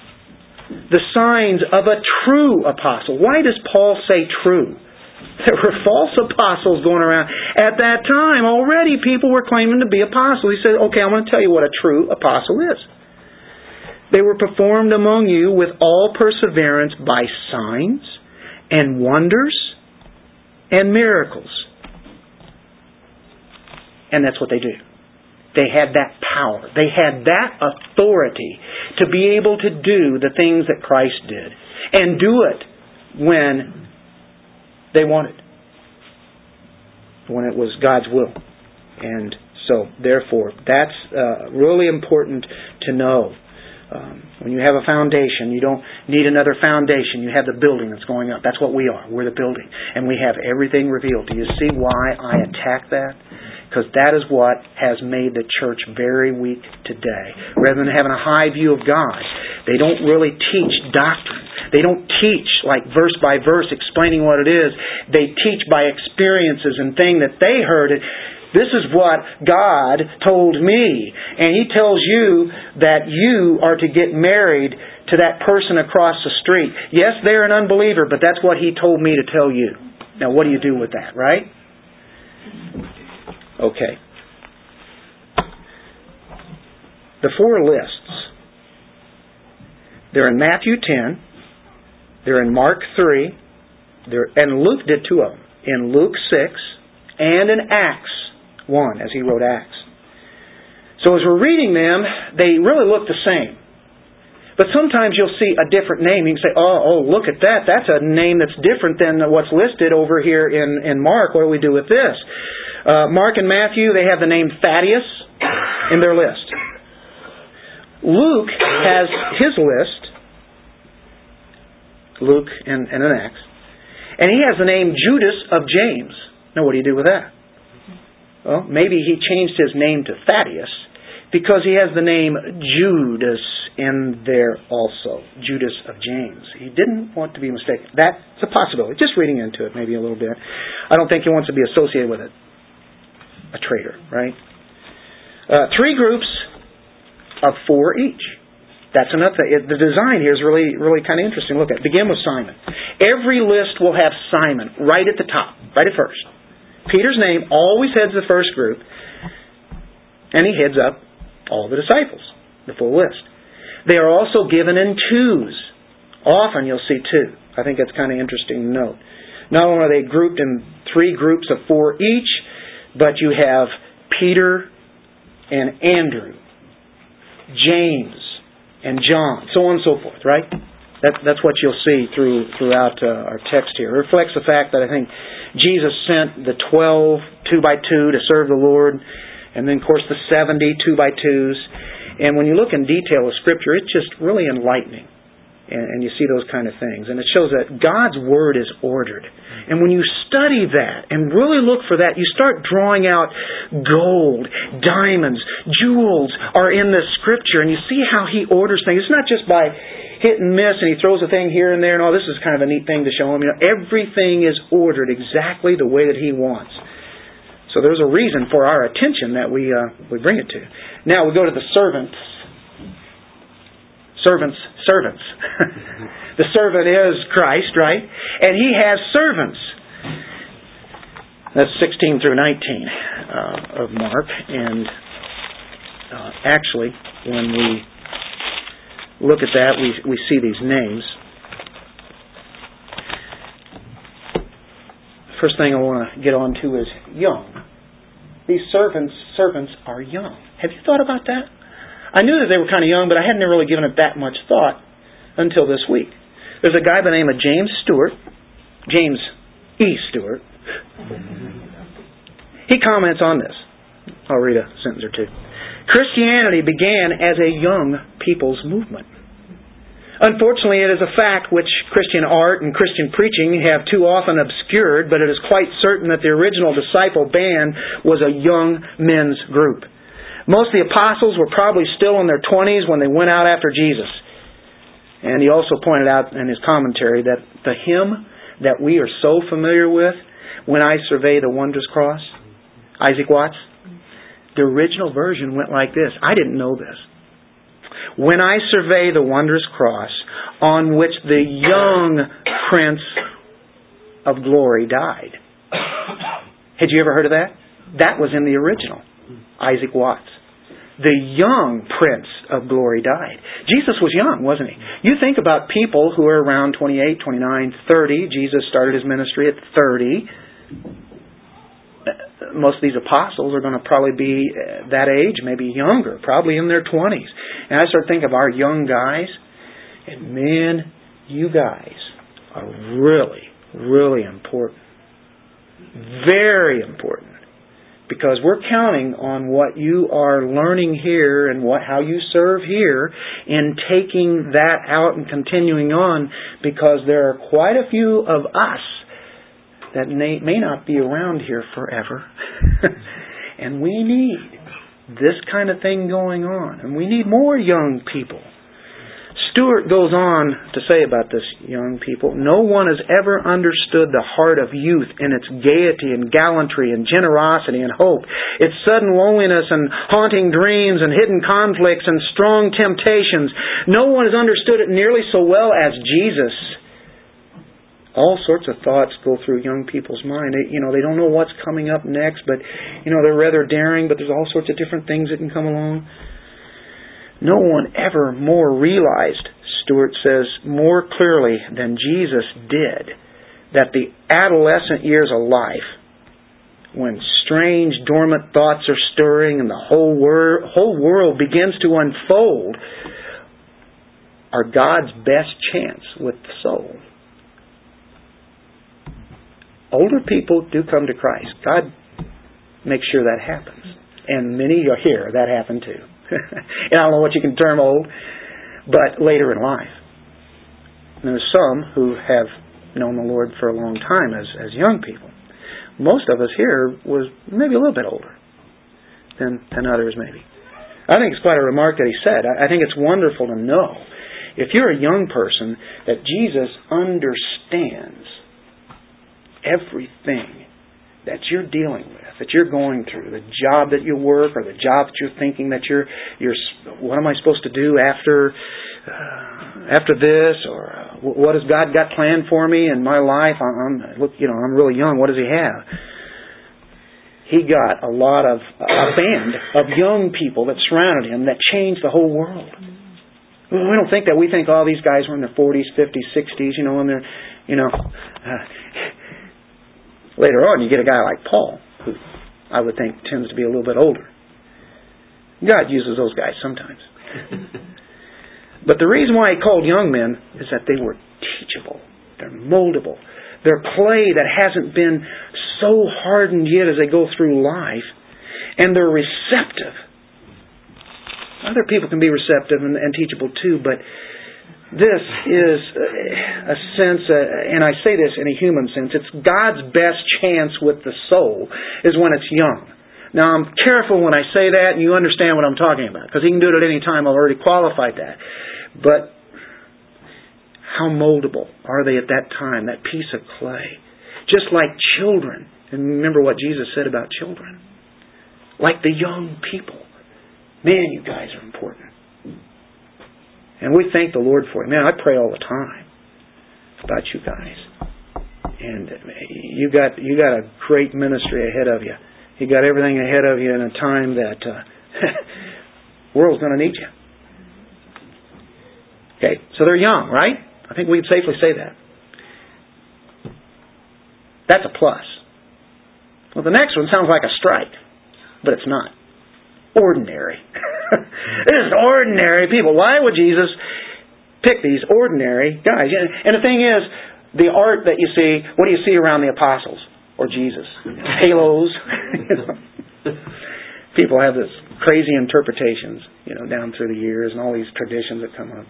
The signs of a true apostle. Why does Paul say true? There were false apostles going around. At that time, already people were claiming to be apostles. He said, okay, I'm going to tell you what a true apostle is. They were performed among you with all perseverance by signs and wonders and miracles. And that's what they do. They had that power. They had that authority to be able to do the things that Christ did and do it when they wanted when it was God's will. And so, therefore, that's uh, really important to know. Um, when you have a foundation, you don't need another foundation. You have the building that's going up. That's what we are. We're the building. And we have everything revealed. Do you see why I attack that? Because that is what has made the church very weak today. Rather than having a high view of God, they don't really teach doctrine. They don't teach like verse by verse explaining what it is. They teach by experiences and things that they heard. This is what God told me. And He tells you that you are to get married to that person across the street. Yes, they're an unbeliever, but that's what He told me to tell you. Now, what do you do with that, right? Okay. The four lists. They're in Matthew 10. They're in Mark 3. They're, and Luke did two of them. In Luke 6 and in Acts 1, as he wrote Acts. So as we're reading them, they really look the same. But sometimes you'll see a different name. You can say, oh, oh, look at that. That's a name that's different than what's listed over here in, in Mark. What do we do with this? Uh, Mark and Matthew, they have the name Thaddeus in their list. Luke has his list, Luke and, and an Acts, and he has the name Judas of James. Now, what do you do with that? Well, maybe he changed his name to Thaddeus because he has the name Judas in there also. Judas of James. He didn't want to be mistaken. That's a possibility. Just reading into it maybe a little bit. I don't think he wants to be associated with it. A traitor, right? Uh, three groups of four each. That's enough. The design here is really, really kind of interesting. Look at. it. Begin with Simon. Every list will have Simon right at the top, right at first. Peter's name always heads the first group, and he heads up all the disciples, the full list. They are also given in twos. Often you'll see two. I think that's kind of interesting to note. Not only are they grouped in three groups of four each, but you have Peter and Andrew, James and John, so on and so forth, right? That, that's what you'll see through throughout uh, our text here. It reflects the fact that I think Jesus sent the twelve two by two to serve the Lord, and then of course the seventy two by twos, and when you look in detail of Scripture, it's just really enlightening. And, and you see those kind of things. And it shows that God's Word is ordered. And when you study that and really look for that, you start drawing out gold, diamonds, jewels are in the Scripture. And you see how He orders things. It's not just by hit and miss and he throws a thing here and there and all this is kind of a neat thing to show him. You know, everything is ordered exactly the way that he wants. So there's a reason for our attention that we uh, we bring it to. Now we go to the servants. Servants, servants. [laughs] the servant is Christ, right? And he has servants. That's 16 through 19 uh, of Mark. And uh, actually, when we look at that, we, we see these names. First thing I want to get on to is young. These servants servants are young. Have you thought about that? I knew that they were kind of young, but I hadn't really given it that much thought until this week. There's a guy by the name of James Stewart, James E. Stewart. He comments on this. I'll read a sentence or two. Christianity began as a young people's movement. Unfortunately, it is a fact which Christian art and Christian preaching have too often obscured, but it is quite certain that the original disciple band was a young men's group. Most of the apostles were probably still in their 20s when they went out after Jesus. And he also pointed out in his commentary that the hymn that we are so familiar with, When I Survey the Wondrous Cross, Isaac Watts, the original version went like this. I didn't know this. When I survey the wondrous cross on which the young Prince of Glory died. Had you ever heard of that? That was in the original. Isaac Watts. The young Prince of Glory died. Jesus was young, wasn't he? You think about people who are around 28, 29, 30. Jesus started his ministry at 30 most of these apostles are going to probably be uh, that age, maybe younger, probably in their 20s. And I start thinking of our young guys, and man, you guys are really, really important. Very important. Because we're counting on what you are learning here and what how you serve here in taking that out and continuing on because there are quite a few of us that may, may not be around here forever. [laughs] and we need this kind of thing going on. And we need more young people. Stewart goes on to say about this young people, no one has ever understood the heart of youth in its gaiety and gallantry and generosity and hope, its sudden loneliness and haunting dreams and hidden conflicts and strong temptations. No one has understood it nearly so well as Jesus. All sorts of thoughts go through young people's mind. They, you know, they don't know what's coming up next, but you know they're rather daring. But there's all sorts of different things that can come along. No one ever more realized, Stewart says, more clearly than Jesus did, that the adolescent years of life, when strange, dormant thoughts are stirring and the whole, wor- whole world begins to unfold, are God's best chance with the soul. Older people do come to Christ. God makes sure that happens. And many are here, that happened too. [laughs] and I don't know what you can term old, but later in life. And there's some who have known the Lord for a long time as, as young people. Most of us here was maybe a little bit older than, than others, maybe. I think it's quite a remark that he said. I, I think it's wonderful to know, if you're a young person, that Jesus understands everything that you're dealing with, that you're going through, the job that you work or the job that you're thinking that you're, you're what am I supposed to do after, uh, after this, or uh, what has God got planned for me in my life? I'm, look, you know, I'm really young. What does He have? He got a lot of a band of young people that surrounded him that changed the whole world. We don't think that. We think all oh, these guys were in their 40s, 50s, 60s, you know, and they're, you know, uh, Later on, you get a guy like Paul, who I would think tends to be a little bit older. God uses those guys sometimes. [laughs] but the reason why he called young men is that they were teachable, they're moldable, they're clay that hasn't been so hardened yet as they go through life, and they're receptive. Other people can be receptive and, and teachable too, but this is a sense, and I say this in a human sense, it's God's best chance with the soul is when it's young. Now, I'm careful when I say that, and you understand what I'm talking about, because He can do it at any time. I've already qualified that. But how moldable are they at that time, that piece of clay? Just like children. And remember what Jesus said about children. Like the young people. Man, you guys are important. And we thank the Lord for it. Man, I pray all the time about you guys. And you got you got a great ministry ahead of you. You got everything ahead of you in a time that uh, [laughs] world's going to need you. Okay, so they're young, right? I think we can safely say that. That's a plus. Well, the next one sounds like a strike, but it's not. Ordinary. [laughs] this is ordinary people. Why would Jesus pick these ordinary guys? And the thing is, the art that you see, what do you see around the apostles or Jesus? Halos. [laughs] People have this crazy interpretations, you know, down through the years and all these traditions that come up.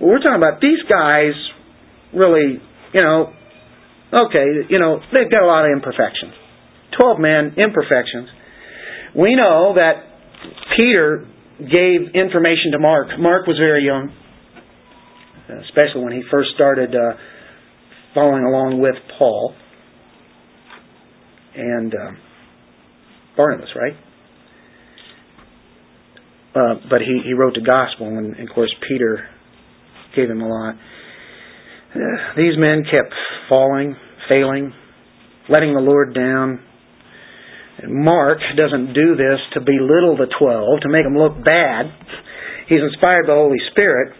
Well, we're talking about these guys really, you know, okay, you know, they've got a lot of imperfections. Twelve men, imperfections. We know that Peter gave information to Mark. Mark was very young, especially when he first started uh, following along with Paul and uh, Barnabas, right? Uh, but he, he wrote the gospel, and, and of course Peter gave him a lot. Uh, these men kept falling, failing, letting the Lord down, Mark doesn't do this to belittle the twelve, to make them look bad. He's inspired by the Holy Spirit.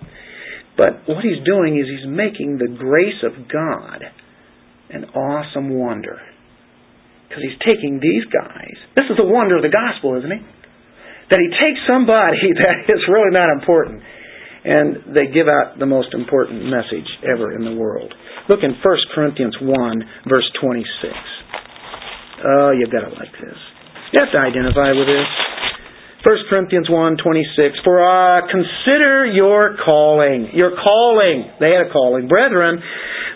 But what he's doing is he's making the grace of God an awesome wonder. Because he's taking these guys. This is the wonder of the gospel, isn't it? That he takes somebody [laughs] that is really not important and they give out the most important message ever in the world. Look in 1 Corinthians 1, verse 26. Oh, you've got to like this. You have to identify with this. 1 Corinthians 1, 26. For uh, consider your calling. Your calling. They had a calling. Brethren,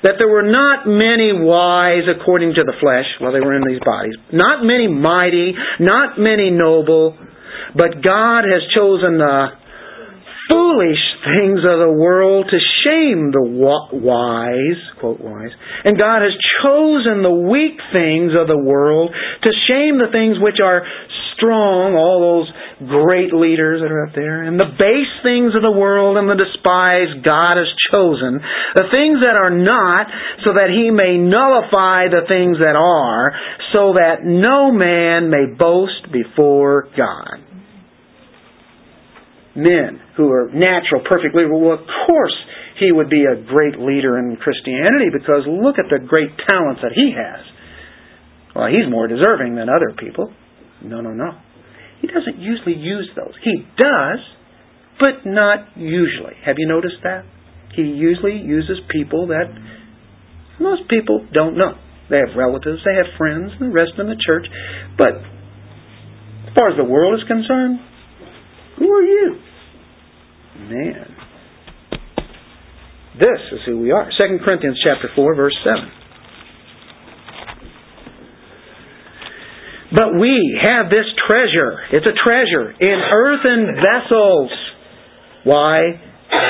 that there were not many wise according to the flesh while they were in these bodies. Not many mighty. Not many noble. But God has chosen the foolish things of the world to shame the wise, quote wise. And God has chosen the weak things of the world to shame the things which are strong, all those great leaders that are up there, and the base things of the world and the despised God has chosen, the things that are not, so that he may nullify the things that are, so that no man may boast before God. Men who are natural, perfect leaders, well, of course he would be a great leader in Christianity because look at the great talents that he has. Well, he's more deserving than other people. No, no, no. He doesn't usually use those. He does, but not usually. Have you noticed that? He usually uses people that most people don't know. They have relatives, they have friends, and the rest in the church. But as far as the world is concerned, who are you? Man. This is who we are. 2 Corinthians chapter 4, verse 7. But we have this treasure. It's a treasure in earthen vessels. Why?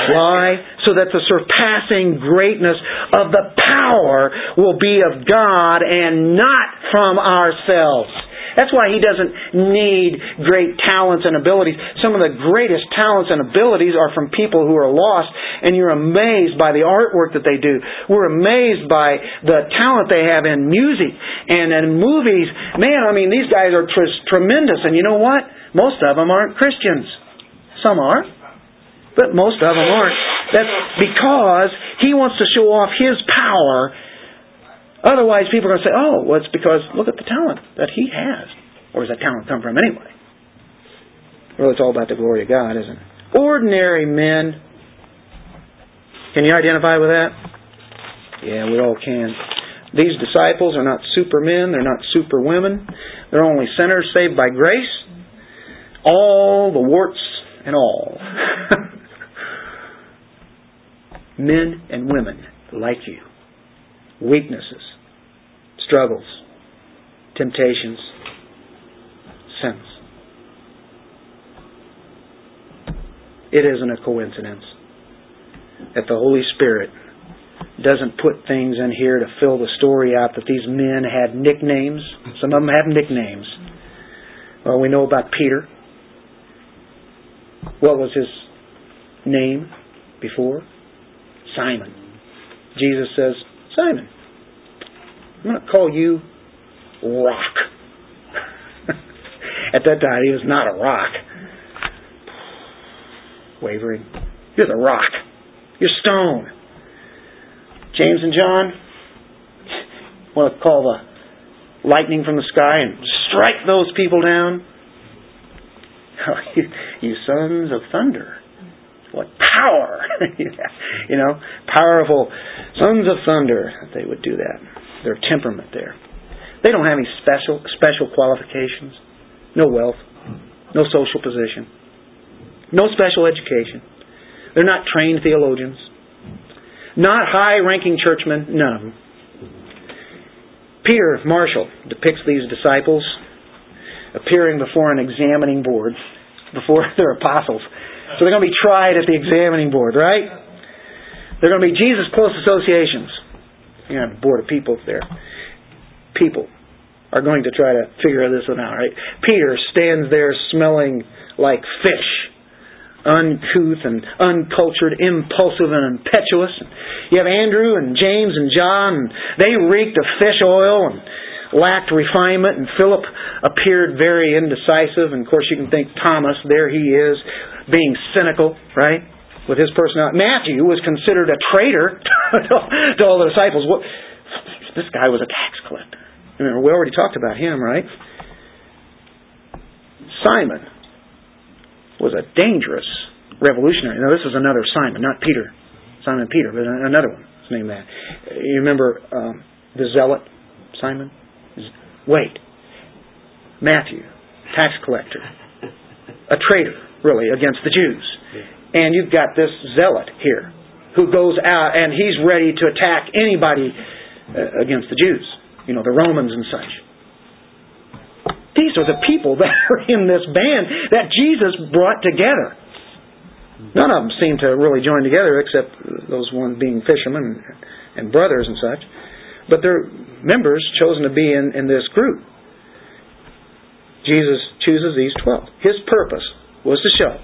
Why? So that the surpassing greatness of the power will be of God and not from ourselves. That's why he doesn't need great talents and abilities. Some of the greatest talents and abilities are from people who are lost, and you're amazed by the artwork that they do. We're amazed by the talent they have in music and in movies. Man, I mean, these guys are tr- tremendous, and you know what? Most of them aren't Christians. Some are, but most of them aren't. That's because he wants to show off his power Otherwise, people are going to say, oh, well, it's because look at the talent that he has. Where does that talent come from anyway? Well, it's all about the glory of God, isn't it? Ordinary men. Can you identify with that? Yeah, we all can. These disciples are not supermen, they're not superwomen. They're only sinners saved by grace. All the warts and all. [laughs] Men and women like you. Weaknesses struggles, temptations, sins. It isn't a coincidence that the Holy Spirit doesn't put things in here to fill the story out that these men had nicknames. Some of them have nicknames. Well, we know about Peter. What was his name before? Simon. Jesus says, Simon, I'm going to call you Rock. [laughs] At that time, he was not a rock. Wavering. You're the rock. You're stone. James and John [laughs] want to call the lightning from the sky and strike those people down. you, [laughs] you sons of thunder. What power! you know, powerful sons of thunder. They would do that their temperament there. They don't have any special special qualifications, no wealth, no social position, no special education. They're not trained theologians, not high-ranking churchmen, none of them. Peter Marshall depicts these disciples appearing before an examining board, before [laughs] their apostles. So they're going to be tried at the examining board, right? They're going to be Jesus' close associations. You have a board of people there. People are going to try to figure this one out, right? Peter stands there smelling like fish, uncouth and uncultured, impulsive and impetuous. You have Andrew and James and John, and they reeked of fish oil and lacked refinement, and Philip appeared very indecisive. And of course, you can think Thomas, there he is, being cynical, right? With his personality. Matthew was considered a traitor [laughs] to all the disciples. This guy was a tax collector. Remember, we already talked about him, right? Simon was a dangerous revolutionary. Now, this is another Simon, not Peter. Simon Peter, but another one. His name that. You remember um, the zealot, Simon? Wait. Matthew, tax collector. A traitor, really, against the Jews. And you've got this zealot here who goes out and he's ready to attack anybody uh, against the Jews, you know, the Romans and such. These are the people [laughs] that are in this band that Jesus brought together. None of them seem to really join together except those ones being fishermen and brothers and such. But they're members chosen to be in, in this group. Jesus chooses these twelve. His purpose was to show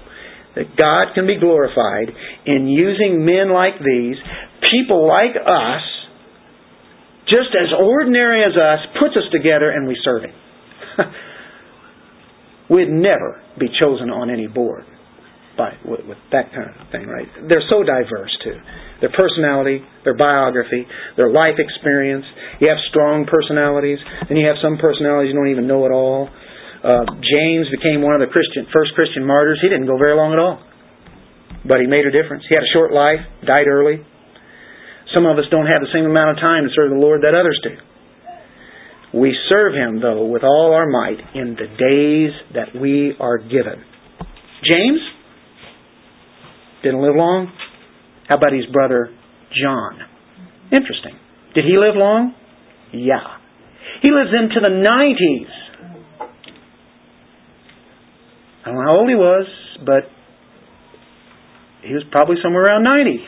that God can be glorified in using men like these, people like us, just as ordinary as us, puts us together and we serve Him. [laughs] We'd never be chosen on any board by with, with that kind of thing, right? They're so diverse too. Their personality, their biography, their life experience. You have strong personalities, and you have some personalities you don't even know at all. Uh, James became one of the Christian first Christian martyrs. He didn't go very long at all, but he made a difference. He had a short life, died early. Some of us don't have the same amount of time to serve the Lord that others do. We serve Him, though, with all our might in the days that we are given. James didn't live long. How about his brother John? Interesting. Did he live long? Yeah. He lives into the 90s. I don't know how old he was, but he was probably somewhere around 90.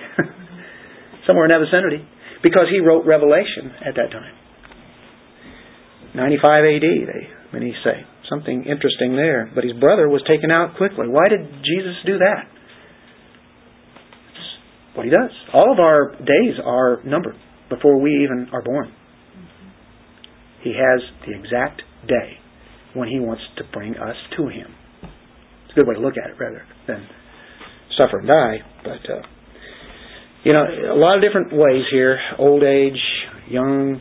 [laughs] somewhere in that vicinity. Because he wrote Revelation at that time. 95 AD, they, many say. Something interesting there. But his brother was taken out quickly. Why did Jesus do that? what he does. All of our days are numbered before we even are born. He has the exact day when he wants to bring us to him. A good way to look at it rather than suffer and die. But, uh, you know, a lot of different ways here old age, young.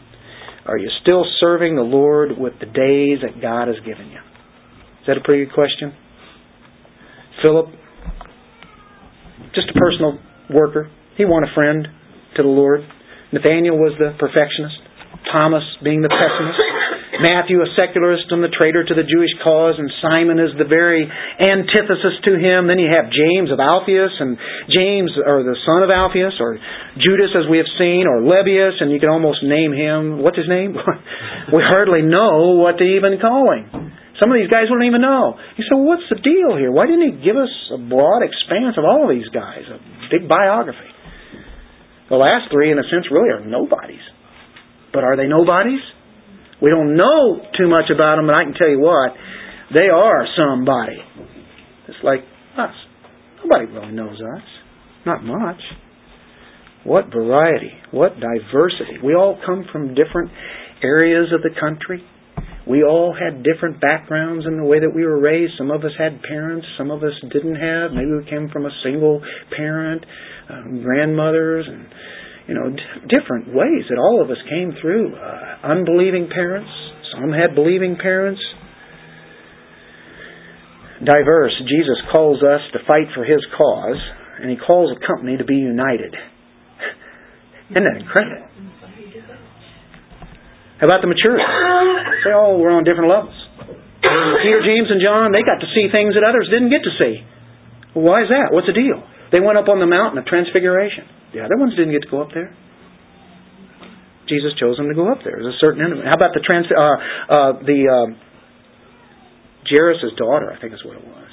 Are you still serving the Lord with the days that God has given you? Is that a pretty good question? Philip, just a personal worker. He won a friend to the Lord. Nathaniel was the perfectionist. Thomas being the pessimist. Matthew a secularist and the traitor to the Jewish cause, and Simon is the very antithesis to him. Then you have James of Alphaeus, and James, or the son of Alphaeus, or Judas, as we have seen, or Levius, and you can almost name him. What's his name? [laughs] we hardly know what to even call him. Some of these guys wouldn't even know. You say, well, what's the deal here? Why didn't he give us a broad expanse of all of these guys, a big biography? The last three, in a sense, really are nobodies. But are they nobodies? We don't know too much about them, but I can tell you what, they are somebody. It's like us. Nobody really knows us. Not much. What variety, what diversity. We all come from different areas of the country. We all had different backgrounds in the way that we were raised. Some of us had parents, some of us didn't have. Maybe we came from a single parent um, grandmothers and you know d- different ways that all of us came through. Uh, unbelieving parents, some had believing parents. Diverse. Jesus calls us to fight for His cause, and He calls a company to be united. [laughs] Isn't that incredible? How about the mature? Say, oh, we're on different levels. Peter, James, and John, they got to see things that others didn't get to see. Why is that? What's the deal? They went up on the mountain of transfiguration. The other ones didn't get to go up there. Jesus chose them to go up there. There's a certain enemy. How about the trans, uh, uh, the uh, Jairus' daughter? I think is what it was.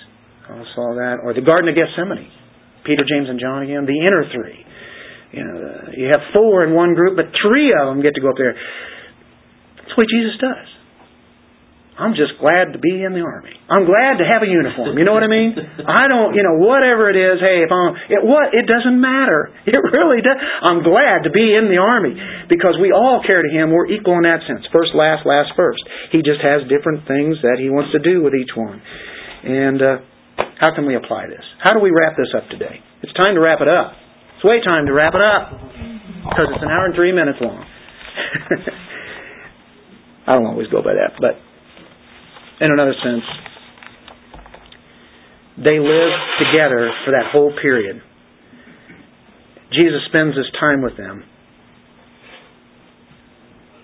I saw that. Or the Garden of Gethsemane. Peter, James, and John again. The inner three. You know, you have four in one group, but three of them get to go up there. That's what Jesus does. I'm just glad to be in the army. I'm glad to have a uniform. You know what I mean? I don't, you know, whatever it is. Hey, if I'm, it what? It doesn't matter. [laughs] It really does. I'm glad to be in the army because we all care to Him. We're equal in that sense. First, last, last, first. He just has different things that He wants to do with each one. And uh, how can we apply this? How do we wrap this up today? It's time to wrap it up. It's way time to wrap it up because it's an hour and three minutes long. [laughs] I don't always go by that, but in another sense, they lived together for that whole period. Jesus spends his time with them.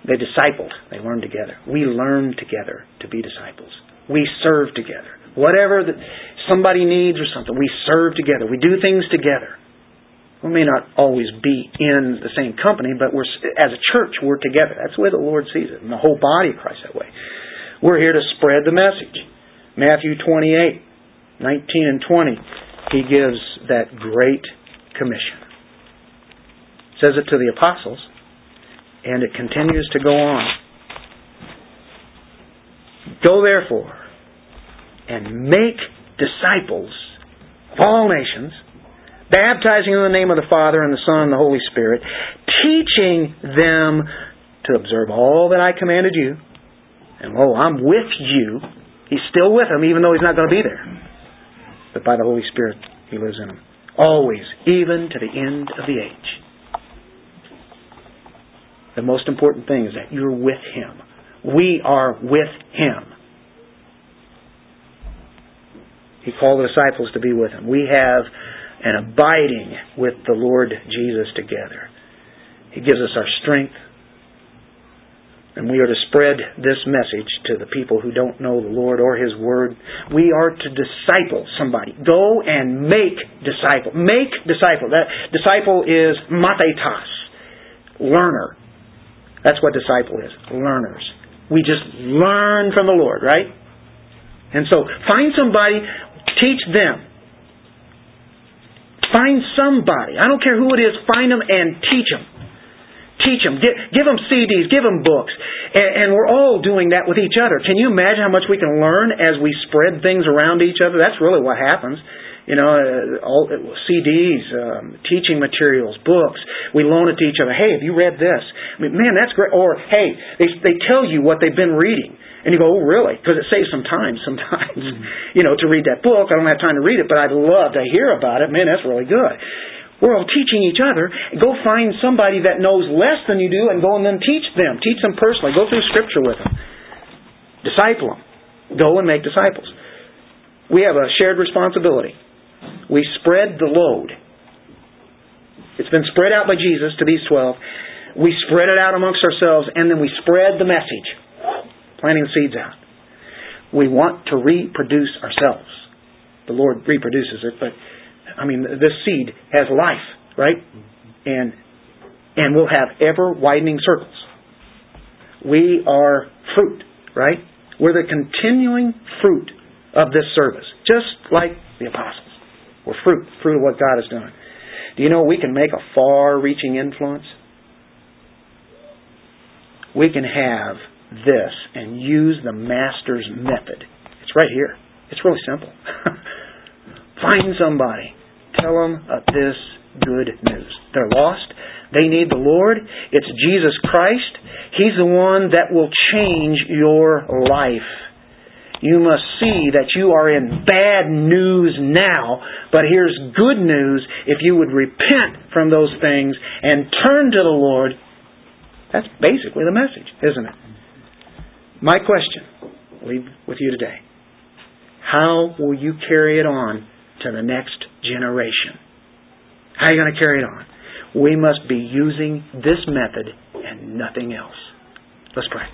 They discipled. They learned together. We learn together to be disciples. We serve together. Whatever that somebody needs or something, we serve together. We do things together. We may not always be in the same company, but we're as a church we're together. That's the way the Lord sees it, and the whole body of Christ that way. We're here to spread the message. Matthew 28, 19 and 20. he gives that great commission. Says it to the apostles, and it continues to go on. Go therefore and make disciples of all nations, baptizing in the name of the Father and the Son and the Holy Spirit, teaching them to observe all that I commanded you. And lo, I'm with you. He's still with them, even though he's not going to be there. But by the Holy Spirit, he lives in them. Always, even to the end of the age. The most important thing is that you're with him. We are with him. He called the disciples to be with him. We have an abiding with the Lord Jesus together. He gives us our strength. And we are to spread this message to the people who don't know the Lord or His Word. We are to disciple somebody. Go and make disciple. Make disciple. That disciple is mathetas, learner. That's what disciple is. Learners. We just learn from the Lord, right? And so find somebody, teach them. Find somebody. I don't care who it is, find them and teach them. Teach them. Give, give them CDs. Give them books. And, and we're all doing that with each other. Can you imagine how much we can learn as we spread things around each other? That's really what happens. You know, uh, all, uh, CDs, um, teaching materials, books. We loan it to each other. Hey, have you read this? I mean, man, that's great. Or, hey, they, they tell you what they've been reading. And you go, oh, really? Because it saves some time [laughs] sometimes, mm-hmm. you know, to read that book. I don't have time to read it, but I'd love to hear about it. Man, that's really good. We're all teaching each other. Go find somebody that knows less than you do and go and then teach them. Teach them personally. Go through Scripture with them. Disciple them. Go and make disciples. We have a shared responsibility. We spread the load. It's been spread out by Jesus to these 12. We spread it out amongst ourselves and then we spread the message. Planting seeds out. We want to reproduce ourselves. The Lord reproduces it, but I mean, this seed has life, right? And and we'll have ever widening circles. We are fruit, right? We're the continuing fruit of this service, just like the apostles. We're fruit, fruit of what God has done. Do you know we can make a far reaching influence? We can have this and use the Master's method. It's right here. It's really simple. [laughs] Find somebody tell them uh, this good news. They're lost. They need the Lord. It's Jesus Christ. He's the one that will change your life. You must see that you are in bad news now, but here's good news if you would repent from those things and turn to the Lord. That's basically the message, isn't it? My question, leave with you today. How will you carry it on to the next generation. How are you going to carry it on? We must be using this method and nothing else. Let's pray.